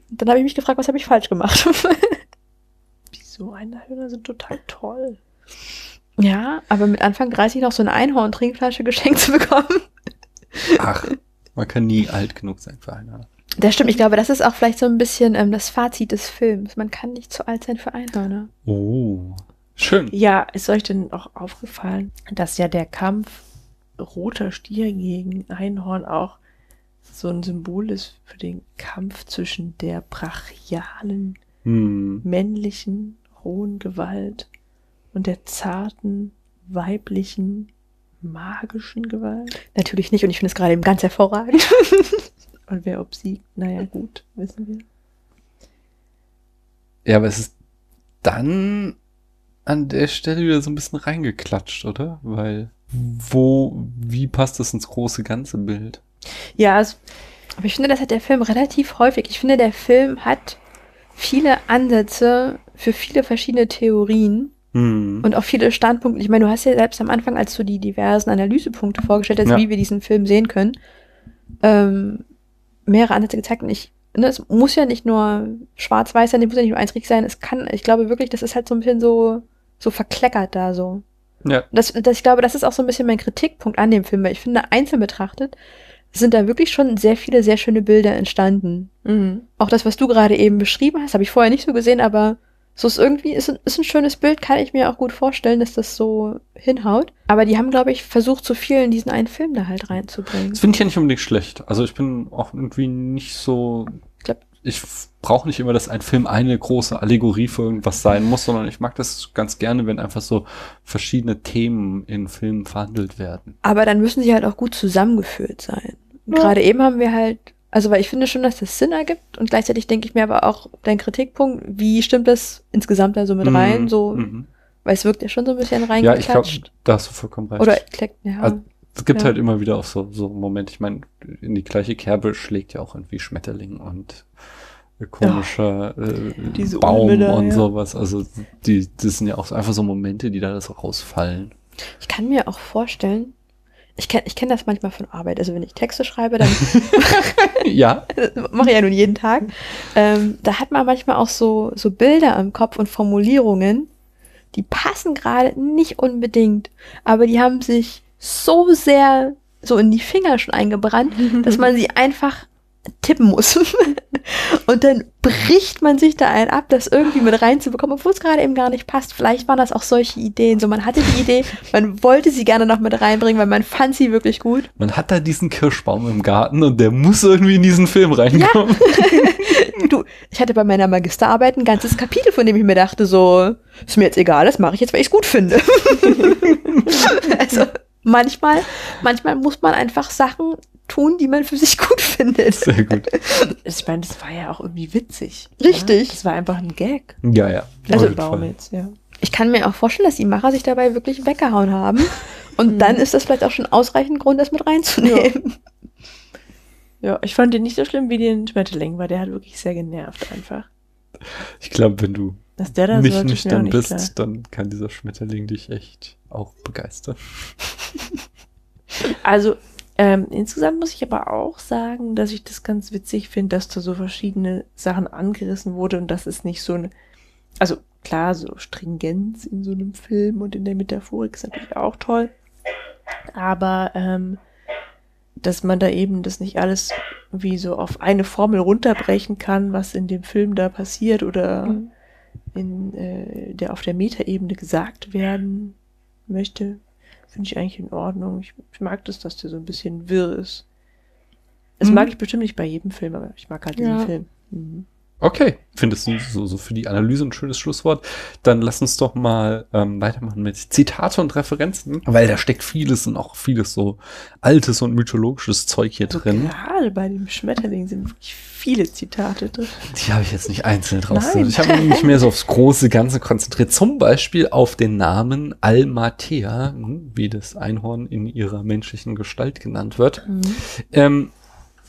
Dann habe ich mich gefragt, was habe ich falsch gemacht? Wieso? Einhörner sind total toll. ja, aber mit Anfang 30 noch so eine Einhorn-Trinkflasche geschenkt zu bekommen. Ach, man kann nie alt genug sein für Einhörner. Das stimmt, ich glaube, das ist auch vielleicht so ein bisschen ähm, das Fazit des Films. Man kann nicht zu alt sein für Einhörner. Oh, schön. Ja, ist euch denn auch aufgefallen, dass ja der Kampf roter Stier gegen Einhorn auch so ein Symbol ist für den Kampf zwischen der brachialen, Hm. männlichen, rohen Gewalt und der zarten, weiblichen, magischen Gewalt? Natürlich nicht und ich finde es gerade eben ganz hervorragend. Und wer obsiegt? Naja, gut, wissen wir. Ja, aber es ist dann an der Stelle wieder so ein bisschen reingeklatscht, oder? Weil wo, wie passt das ins große ganze Bild? Ja, es, Aber ich finde, das hat der Film relativ häufig. Ich finde, der Film hat viele Ansätze für viele verschiedene Theorien Hm. und auch viele Standpunkte. Ich meine, du hast ja selbst am Anfang, als du die diversen Analysepunkte vorgestellt hast, Ja. wie wir diesen Film sehen können, ähm, mehrere Ansätze gezeigt. Und ich, ne, es muss ja nicht nur schwarz-weiß sein, es muss ja nicht nur richtig sein. Es kann, ich glaube wirklich, das ist halt so ein bisschen so, so verkleckert da so. ja. Das, das, ich glaube, das ist auch so ein bisschen mein Kritikpunkt an dem Film, weil ich finde, einzeln betrachtet sind da wirklich schon sehr viele, sehr schöne Bilder entstanden. mhm. Auch das, was du gerade eben beschrieben hast, habe ich vorher nicht so gesehen, aber so ist irgendwie, ist, ein- ist ein schönes Bild, kann ich mir auch gut vorstellen, dass das so hinhaut. Aber die haben, glaube ich, versucht, so viel in diesen einen Film da halt reinzubringen. Das finde ich ja nicht unbedingt schlecht. Also ich bin auch irgendwie nicht so. Ich Ich brauche nicht immer, dass ein Film eine große Allegorie für irgendwas sein muss, sondern ich mag das ganz gerne, wenn einfach so verschiedene Themen in Filmen verhandelt werden. Aber dann müssen sie halt auch gut zusammengeführt sein. Ja. Gerade eben haben wir halt, also weil ich finde schon, dass das Sinn ergibt und gleichzeitig denke ich mir aber auch dein Kritikpunkt, wie stimmt das insgesamt da so mit rein? Mhm. So, Mhm. weil es wirkt ja schon so ein bisschen Ja, ich glaube, reingeklatscht. da hast du vollkommen recht. Oder kleckt, ja. Also, es gibt ja. halt immer wieder auch so, so Momente, ich meine, in die gleiche Kerbe schlägt ja auch irgendwie Schmetterling und äh, komischer äh, Diese Baum Unbilder, und ja. sowas. Also die, das sind ja auch einfach so Momente, die da so rausfallen. Ich kann mir auch vorstellen, ich kenne ich kenn das manchmal von Arbeit. Also wenn ich Texte schreibe, dann ja. mache ich ja nun jeden Tag. Ähm, da hat man manchmal auch so, so Bilder im Kopf und Formulierungen, die passen gerade nicht unbedingt, aber die haben sich so sehr so in die Finger schon eingebrannt, dass man sie einfach tippen muss. und dann bricht man sich da ein ab, das irgendwie mit reinzubekommen, obwohl es gerade eben gar nicht passt. Vielleicht waren das auch solche Ideen. So, man hatte die Idee, man wollte sie gerne noch mit reinbringen, weil man fand sie wirklich gut. Man hat da diesen Kirschbaum im Garten und der muss irgendwie in diesen Film reinkommen. Du, ich hatte bei meiner Magisterarbeit ein ganzes Kapitel, von dem ich mir dachte, so, ist mir jetzt egal, das mache ich jetzt, weil ich es gut finde. also manchmal, manchmal muss man einfach Sachen tun, die man für sich gut findet. Sehr gut. ich meine, das war ja auch irgendwie witzig. Richtig. Ja? Das war einfach ein Gag. Ja, ja. Also Auf jeden Baum Fall. jetzt, ja. Ich kann mir auch vorstellen, dass die Macher sich dabei wirklich weggehauen haben. Und dann ist das vielleicht auch schon ausreichend Grund, das mit reinzunehmen. Ja, ich fand den nicht so schlimm wie den Schmetterling, weil der hat wirklich sehr genervt einfach. Ich glaube, wenn du Dass der da nicht so nüchtern nicht bist, klar. dann kann dieser Schmetterling dich echt auch begeistern. Also ähm, insgesamt muss ich aber auch sagen, dass ich das ganz witzig finde, dass da so verschiedene Sachen angerissen wurde und das ist nicht so ein, also klar, so Stringenz in so einem Film und in der Metaphorik ist natürlich auch toll, aber ähm, dass man da eben das nicht alles wie so auf eine Formel runterbrechen kann, was in dem Film da passiert oder Mhm. in äh, der auf der Metaebene gesagt werden möchte, finde ich eigentlich in Ordnung. Ich, ich mag das, dass der so ein bisschen wirr ist. Das Mhm. mag ich bestimmt nicht bei jedem Film, aber ich mag halt diesen Ja. Film. Mhm. Okay, findest du so, so für die Analyse ein schönes Schlusswort? Dann lass uns doch mal ähm, weitermachen mit Zitate und Referenzen, weil da steckt vieles und auch vieles so altes und mythologisches Zeug hier Also drin. gerade bei dem Schmetterling sind wirklich viele Zitate drin. Die habe ich jetzt nicht einzeln raus. Nein. Ich habe mich mehr so aufs große Ganze konzentriert. Zum Beispiel auf den Namen Almatea, hm, wie das Einhorn in ihrer menschlichen Gestalt genannt wird. Ähm,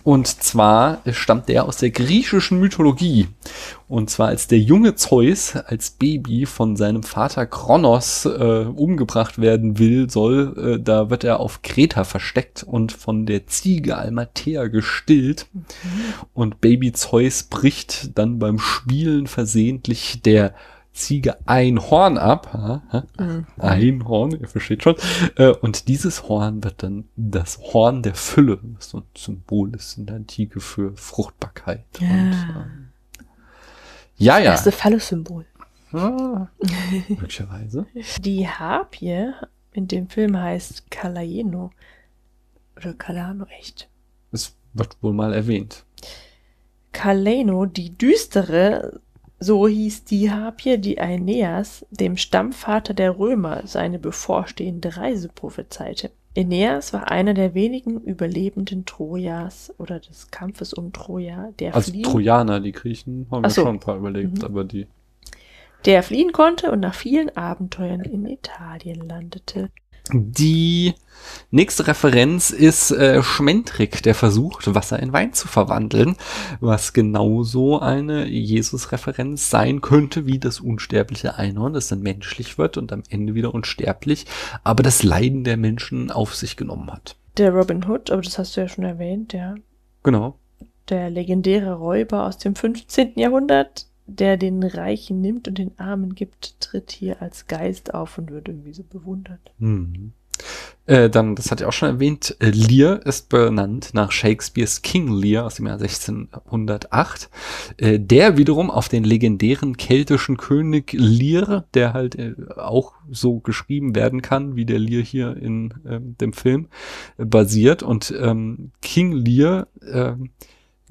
und zwar stammt der aus der griechischen Mythologie. Und zwar als der junge Zeus als Baby von seinem Vater Kronos äh, umgebracht werden will, soll, äh, da wird er auf Kreta versteckt und von der Ziege Almatea gestillt. Und Baby Zeus bricht dann beim Spielen versehentlich der Ziege ein Horn ab. Mhm. Ein Horn, ihr versteht schon. Äh, und dieses Horn wird dann das Horn der Fülle, was so ein Symbol ist in der Antike für Fruchtbarkeit. Ja. Und, ähm, ja, ja. Erste Phallus-Symbol. Ah, möglicherweise. Die Harpie in dem Film heißt Kalaeno. Oder Kalano, echt. Es wird wohl mal erwähnt. Kaleno, die düstere, so hieß die Harpie, die Aeneas, dem Stammvater der Römer, seine bevorstehende Reise prophezeite. Aeneas war einer der wenigen Überlebenden Trojas oder des Kampfes um Troja, der, Also fliehen, Trojaner, die Griechen haben Ach ja so. schon ein paar überlebt, Mhm. aber die. der fliehen konnte und nach vielen Abenteuern in Italien landete. Die nächste Referenz ist äh, Schmentrik, der versucht, Wasser in Wein zu verwandeln, was genauso eine Jesus-Referenz sein könnte wie das unsterbliche Einhorn, das dann menschlich wird und am Ende wieder unsterblich, aber das Leiden der Menschen auf sich genommen hat. Der Robin Hood, aber das hast du ja schon erwähnt, der, Genau. der legendäre Räuber aus dem 15. Jahrhundert, der den Reichen nimmt und den Armen gibt, tritt hier als Geist auf und wird irgendwie so bewundert. Mhm. Äh, dann, das hat er auch schon erwähnt, äh, Lear ist benannt nach Shakespeares King Lear aus dem Jahr 1608, äh, der wiederum auf den legendären keltischen König Lear, der halt äh, auch so geschrieben werden kann, wie der Lear hier in ähm, dem Film, äh, basiert. Und ähm, King Lear, ähm,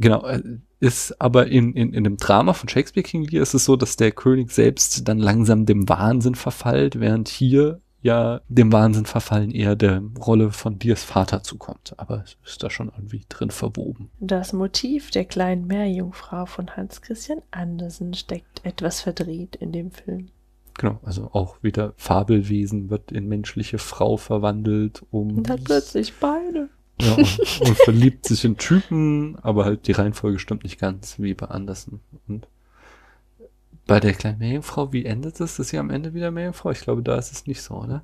genau, äh, ist aber in, in, in dem Drama von Shakespeare King Lear ist es so, dass der König selbst dann langsam dem Wahnsinn verfallt, während hier ja dem Wahnsinn verfallen eher der Rolle von Lears Vater zukommt. Aber es ist da schon irgendwie drin verwoben. Das Motiv der kleinen Meerjungfrau von Hans Christian Andersen steckt etwas verdreht in dem Film. Genau, also auch wieder Fabelwesen wird in menschliche Frau verwandelt, um Und hat plötzlich Beine. Ja, und, und verliebt sich in Typen, aber halt die Reihenfolge stimmt nicht ganz wie bei Andersen. Und bei der kleinen Meerjungfrau, wie endet es? Ist sie am Ende wieder Meerjungfrau? Ich glaube, da ist es nicht so, oder?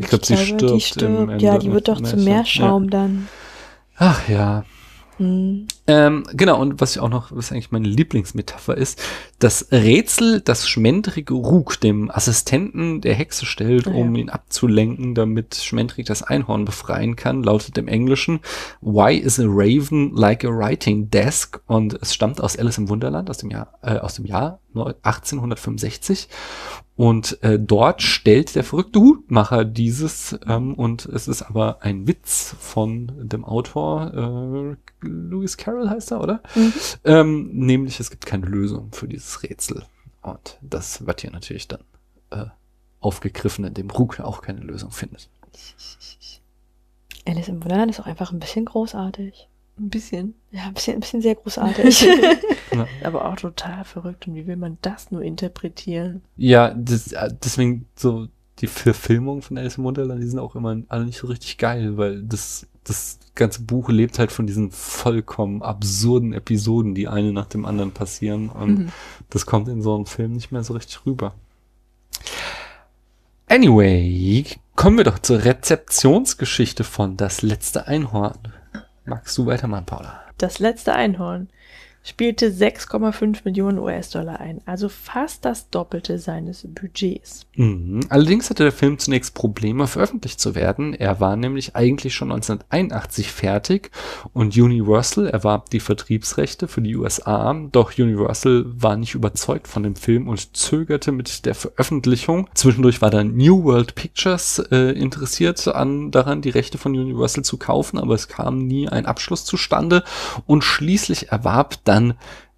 Ich, glaub, sie die stirbt stirbt. im Ende ja, die wird doch zum Meerschaum. Meerschaum dann. Ach ja, Hm. Ähm, genau, und was ich auch noch, was eigentlich meine Lieblingsmetapher ist, das Rätsel, das Schmendrik Rug dem Assistenten der Hexe stellt, Ah, ja. um ihn abzulenken, damit Schmendrik das Einhorn befreien kann, lautet im Englischen, Why is a raven like a writing desk? Und es stammt aus Alice im Wunderland aus dem Jahr, äh, aus dem Jahr 1865. Und äh, dort stellt der verrückte Hutmacher dieses, ähm, und es ist aber ein Witz von dem Autor, äh, Lewis Carroll heißt er, oder? Mhm. Ähm, nämlich, es gibt keine Lösung für dieses Rätsel. Und das wird hier natürlich dann äh, aufgegriffen, indem Rug auch keine Lösung findet. Alice im Wunderland ist auch einfach ein bisschen großartig. Ein bisschen. Ja, ein bisschen, ein bisschen sehr großartig. Aber auch total verrückt. Und wie will man das nur interpretieren? Ja, das, äh, deswegen so die Verfilmungen von Alice im Wunderland, die sind auch immer alle nicht so richtig geil, weil das, das ganze Buch lebt halt von diesen vollkommen absurden Episoden, die eine nach dem anderen passieren. Und Mhm. das kommt in so einem Film nicht mehr so richtig rüber. Anyway, kommen wir doch zur Rezeptionsgeschichte von Das letzte Einhorn. Magst du weitermachen, Paula? Das letzte Einhorn spielte 6,5 Millionen US-Dollar ein, also fast das Doppelte seines Budgets. Mhm. Allerdings hatte der Film zunächst Probleme, veröffentlicht zu werden. Er war nämlich eigentlich schon 1981 fertig und Universal erwarb die Vertriebsrechte für die USA. Doch Universal war nicht überzeugt von dem Film und zögerte mit der Veröffentlichung. Zwischendurch war dann New World Pictures äh, interessiert an daran, die Rechte von Universal zu kaufen, aber es kam nie ein Abschluss zustande und schließlich erwarb dann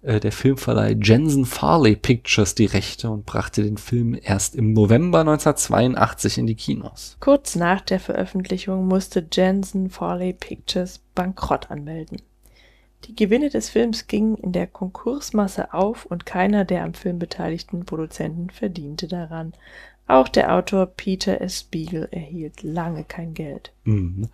äh, der Filmverleih Jensen Farley Pictures die Rechte und brachte den Film erst im November 1982 in die Kinos. Kurz nach der Veröffentlichung musste Jensen Farley Pictures Bankrott anmelden. Die Gewinne des Films gingen in der Konkursmasse auf und keiner der am Film beteiligten Produzenten verdiente daran. Auch der Autor Peter S. Beagle erhielt lange kein Geld. Mhm.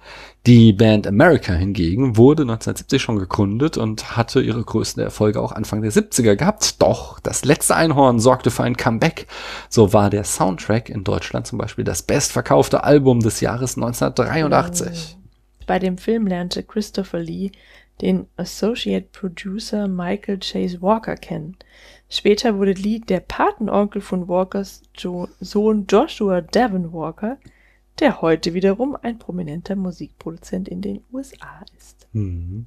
Die Band America hingegen wurde 1970 schon gegründet und hatte ihre größten Erfolge auch Anfang der 70er gehabt. Doch das letzte Einhorn sorgte für ein Comeback. So war der Soundtrack in Deutschland zum Beispiel das bestverkaufte Album des Jahres 1983. Bei dem Film lernte Christopher Lee den Associate Producer Michael Chase Walker kennen. Später wurde Lee der Patenonkel von Walkers jo Sohn Joshua Devon Walker, der heute wiederum ein prominenter Musikproduzent in den USA ist. Mhm.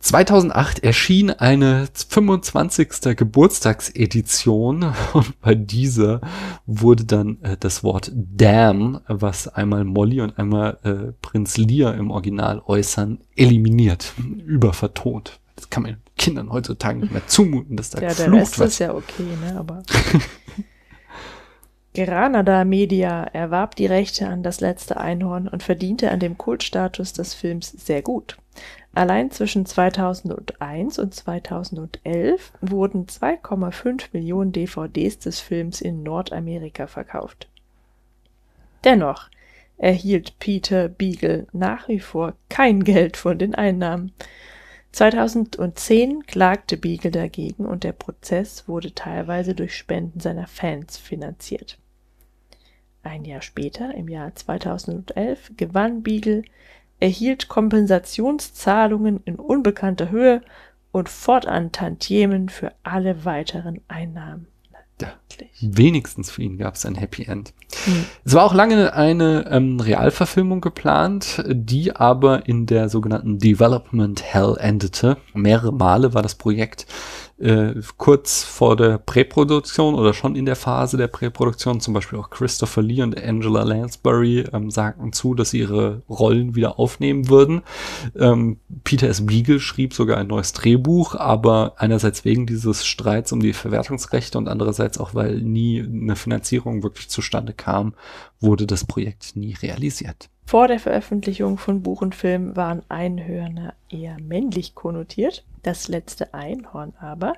2008 erschien eine 25. Geburtstagsedition und bei dieser wurde dann äh, das Wort Damn, was einmal Molly und einmal äh, Prinz Lear im Original äußern, eliminiert, übervertont. Das kann man Kindern heutzutage nicht mehr zumuten, dass da Ja, der Rest wird. ist ja okay, ne, aber. Granada Media erwarb die Rechte an Das letzte Einhorn und verdiente an dem Kultstatus des Films sehr gut. Allein zwischen 2001 und 2011 wurden 2,5 Millionen DVDs des Films in Nordamerika verkauft. Dennoch erhielt Peter Beagle nach wie vor kein Geld von den Einnahmen. 2010 klagte Beagle dagegen und der Prozess wurde teilweise durch Spenden seiner Fans finanziert. Ein Jahr später, im Jahr 2011, gewann Beagle, erhielt Kompensationszahlungen in unbekannter Höhe und fortan Tantiemen für alle weiteren Einnahmen. Wenigstens für ihn gab es ein Happy End. Hm. Es war auch lange eine ähm, Realverfilmung geplant, die aber in der sogenannten Development Hell endete. Mehrere Male war das Projekt äh, kurz vor der Präproduktion oder schon in der Phase der Präproduktion. Zum Beispiel auch Christopher Lee und Angela Lansbury ähm, sagten zu, dass sie ihre Rollen wieder aufnehmen würden. Ähm, Peter S. Beagle schrieb sogar ein neues Drehbuch, aber einerseits wegen dieses Streits um die Verwertungsrechte und andererseits auch, weil nie eine Finanzierung wirklich zustande kam, wurde das Projekt nie realisiert. Vor der Veröffentlichung von Buch und Film waren Einhörner eher männlich konnotiert. Das letzte Einhorn aber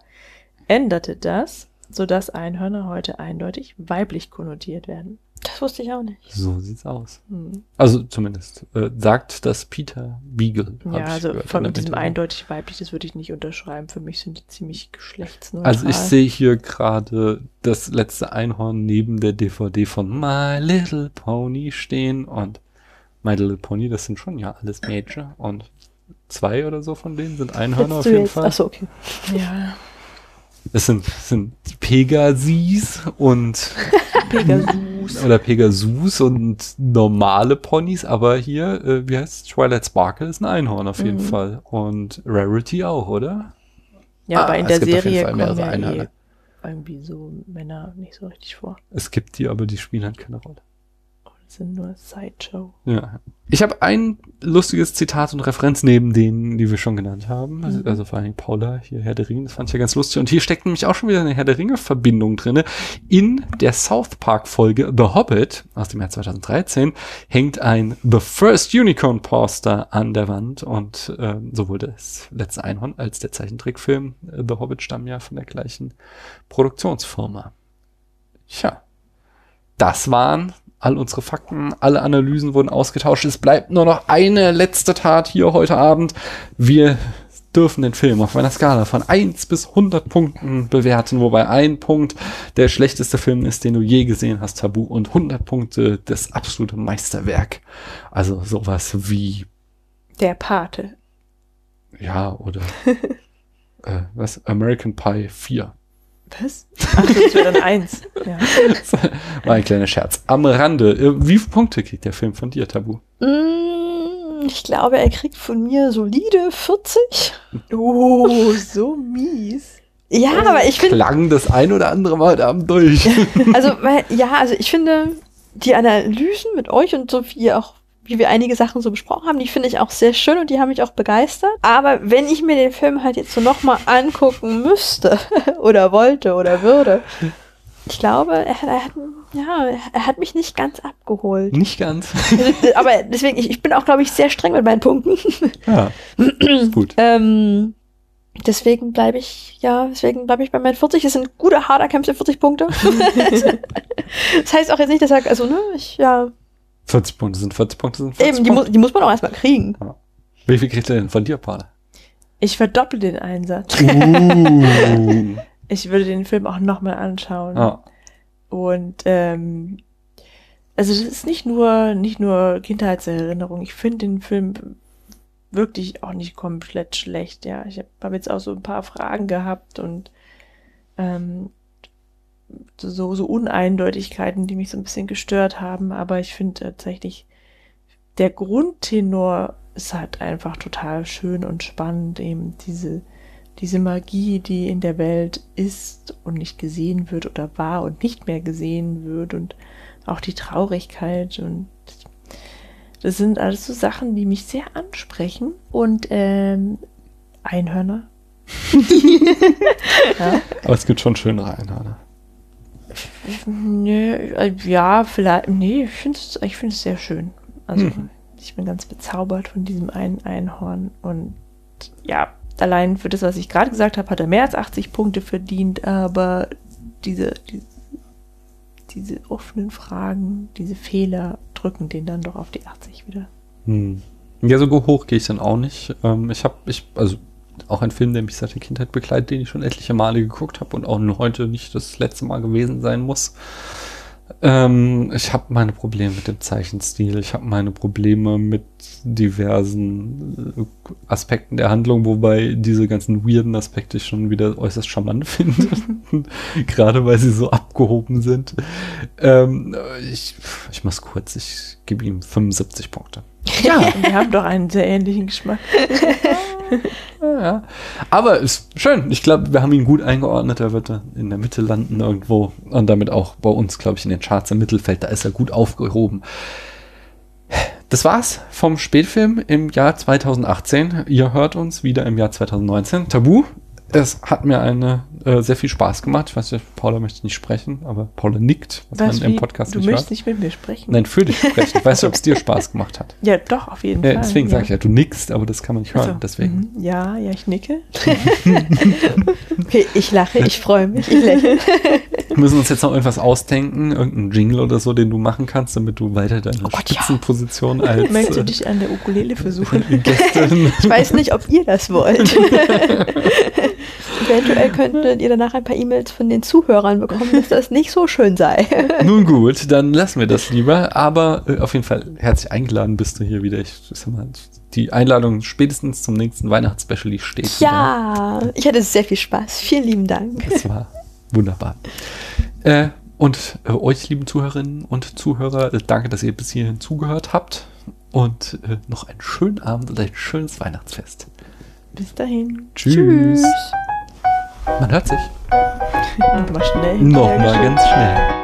änderte das, sodass Einhörner heute eindeutig weiblich konnotiert werden. Das wusste ich auch nicht. So sieht's aus. Hm. Also zumindest äh, sagt das Peter Beagle. Ja, ich also von diesem eindeutig weiblich, das würde ich nicht unterschreiben. Für mich sind die ziemlich geschlechtsneutral. Also ich sehe hier gerade das letzte Einhorn neben der DVD von My Little Pony stehen und My Little Pony, das sind schon ja alles Mädchen und zwei oder so von denen sind Einhörner auf jeden jetzt? Fall. Achso, okay. Ja, Es sind, es sind Pegasis und Pegasus. oder Pegasus und normale Ponys, aber hier, äh, wie heißt Twilight Sparkle ist ein Einhorn auf jeden Mhm. Fall und Rarity auch, oder? Ja, Ah, aber in es der Serie kommen mehrere ja eh irgendwie so Männer nicht so richtig vor. Es gibt die, aber die spielen halt keine Rolle. Sind nur Sideshow. Ja. Ich habe ein lustiges Zitat und Referenz neben denen, die wir schon genannt haben. Also, Mhm. also vor allem Paula, hier Herr der Ringe, das fand ich ja ganz lustig. Und hier steckt nämlich auch schon wieder eine Herr der Ringe-Verbindung drinne. In der South Park-Folge The Hobbit aus dem Jahr 2013 hängt ein The First Unicorn Poster an der Wand und ähm, sowohl das letzte Einhorn als der Zeichentrickfilm äh, The Hobbit stammen ja von der gleichen Produktionsfirma. Tja, das waren all unsere Fakten, alle Analysen wurden ausgetauscht. Es bleibt nur noch eine letzte Tat hier heute Abend. Wir dürfen den Film auf einer Skala von 1 bis 100 Punkten bewerten, wobei ein Punkt der schlechteste Film ist, den du je gesehen hast, Tabu, und 100 Punkte das absolute Meisterwerk. Also sowas wie, Der Pate. ja, oder äh, was, American Pie 4. Was? Ach, das wäre dann eins. Ja. War ein kleiner Scherz. Am Rande, äh, wie viele Punkte kriegt der Film von dir, Tabu? Mm, ich glaube, er kriegt von mir solide 40. Oh, so mies. Ja, aber ich finde, Klang das ein oder andere Mal heute Abend durch. also, ja, also ich finde, die Analysen mit euch und so wie auch, wie wir einige Sachen so besprochen haben, die finde ich auch sehr schön und die haben mich auch begeistert. Aber wenn ich mir den Film halt jetzt so nochmal angucken müsste oder wollte oder würde, ich glaube, er, hat- er hat, ja, er hat mich nicht ganz abgeholt. Nicht ganz. Aber deswegen, ich, ich bin auch, glaube ich, sehr streng mit meinen Punkten. Ja. Gut. Ähm, deswegen bleibe ich, ja, deswegen bleibe ich bei meinen 40. Es sind gute, hart erkämpfte 40 Punkte. das heißt auch jetzt nicht, dass ich, also, ne, ich, ja, 40 Punkte sind 40 Punkte sind 40 eben, die, mu Punkte. die muss man auch erstmal kriegen. Wie viel kriegt er denn von dir, Paul? Ich verdopple den Einsatz. Uh. Ich würde den Film auch nochmal anschauen. ah. Und ähm, also das ist nicht nur nicht nur Kindheitserinnerung. Ich finde den Film wirklich auch nicht komplett schlecht. Ja, ich habe hab jetzt auch so ein paar Fragen gehabt und ähm, so, so Uneindeutigkeiten, die mich so ein bisschen gestört haben. Aber ich finde tatsächlich, der Grundtenor ist halt einfach total schön und spannend, eben diese, diese Magie, die in der Welt ist und nicht gesehen wird oder war und nicht mehr gesehen wird und auch die Traurigkeit und das sind alles so Sachen, die mich sehr ansprechen. Und ähm, Einhörner. ja. Aber es gibt schon schönere Einhörner. Nee, äh, ja, vielleicht. Nee, ich finde es ich sehr schön. Also, hm. ich bin ganz bezaubert von diesem einen Einhorn. Und ja, allein für das, was ich gerade gesagt habe, hat er mehr als 80 Punkte verdient. Aber diese, diese, diese offenen Fragen, diese Fehler drücken den dann doch auf die 80 wieder. Hm. Ja, so hoch gehe ich dann auch nicht. Ähm, ich habe, ich, also auch ein Film, der mich seit der Kindheit begleitet, den ich schon etliche Male geguckt habe und auch heute nicht das letzte Mal gewesen sein muss. Ähm, ich habe meine Probleme mit dem Zeichenstil. Ich habe meine Probleme mit diversen äh, Aspekten der Handlung, wobei diese ganzen weirden Aspekte ich schon wieder äußerst charmant finde. Gerade weil sie so abgehoben sind. Ähm, ich, ich mach's kurz. Ich gebe ihm 75 Punkte. Ja, wir haben doch einen sehr ähnlichen Geschmack. ja. Aber ist schön. Ich glaube, wir haben ihn gut eingeordnet. Er wird in der Mitte landen irgendwo und damit auch bei uns, glaube ich, in den Charts im Mittelfeld. Da ist er gut aufgehoben. Das war's vom Spätfilm im Jahr 2018. Ihr hört uns wieder im Jahr 2019. Tabu es hat mir eine äh, sehr viel Spaß gemacht. Ich weiß nicht, Paula möchte nicht sprechen, aber Paula nickt, was, was man im Podcast du nicht möchtest hört. nicht mit mir sprechen? Nein, für dich sprechen. Ich weiß nicht, ob es dir Spaß gemacht hat. Ja, doch, auf jeden ja, Fall. Deswegen ja. sage ich ja, du nickst, aber das kann man nicht hören. Also, deswegen. Mhm. Ja, ja, ich nicke. okay, ich lache, ich freue mich, ich lächle. Wir müssen uns jetzt noch irgendwas ausdenken, irgendeinen Jingle oder so, den du machen kannst, damit du weiter deine oh Gott, Spitzenposition ja. als. Möchtest du dich an der Ukulele versuchen? Ich weiß nicht, ob ihr das wollt. Eventuell könntet ihr danach ein paar E-Mails von den Zuhörern bekommen, dass das nicht so schön sei. Nun gut, dann lassen wir das lieber. Aber äh, auf jeden Fall herzlich eingeladen bist du hier wieder. Ich, sag mal, die Einladung spätestens zum nächsten Weihnachtsspecial steht. Ja, wieder. ich hatte sehr viel Spaß. Vielen lieben Dank. Das war wunderbar. Äh, und äh, euch, lieben Zuhörerinnen und Zuhörer, äh, danke, dass ihr bis hierhin zugehört habt. Und äh, noch einen schönen Abend und ein schönes Weihnachtsfest. Bis dahin. Tschüss. Tschüss. Man hört sich. Nochmal schnell. Nochmal ganz schnell.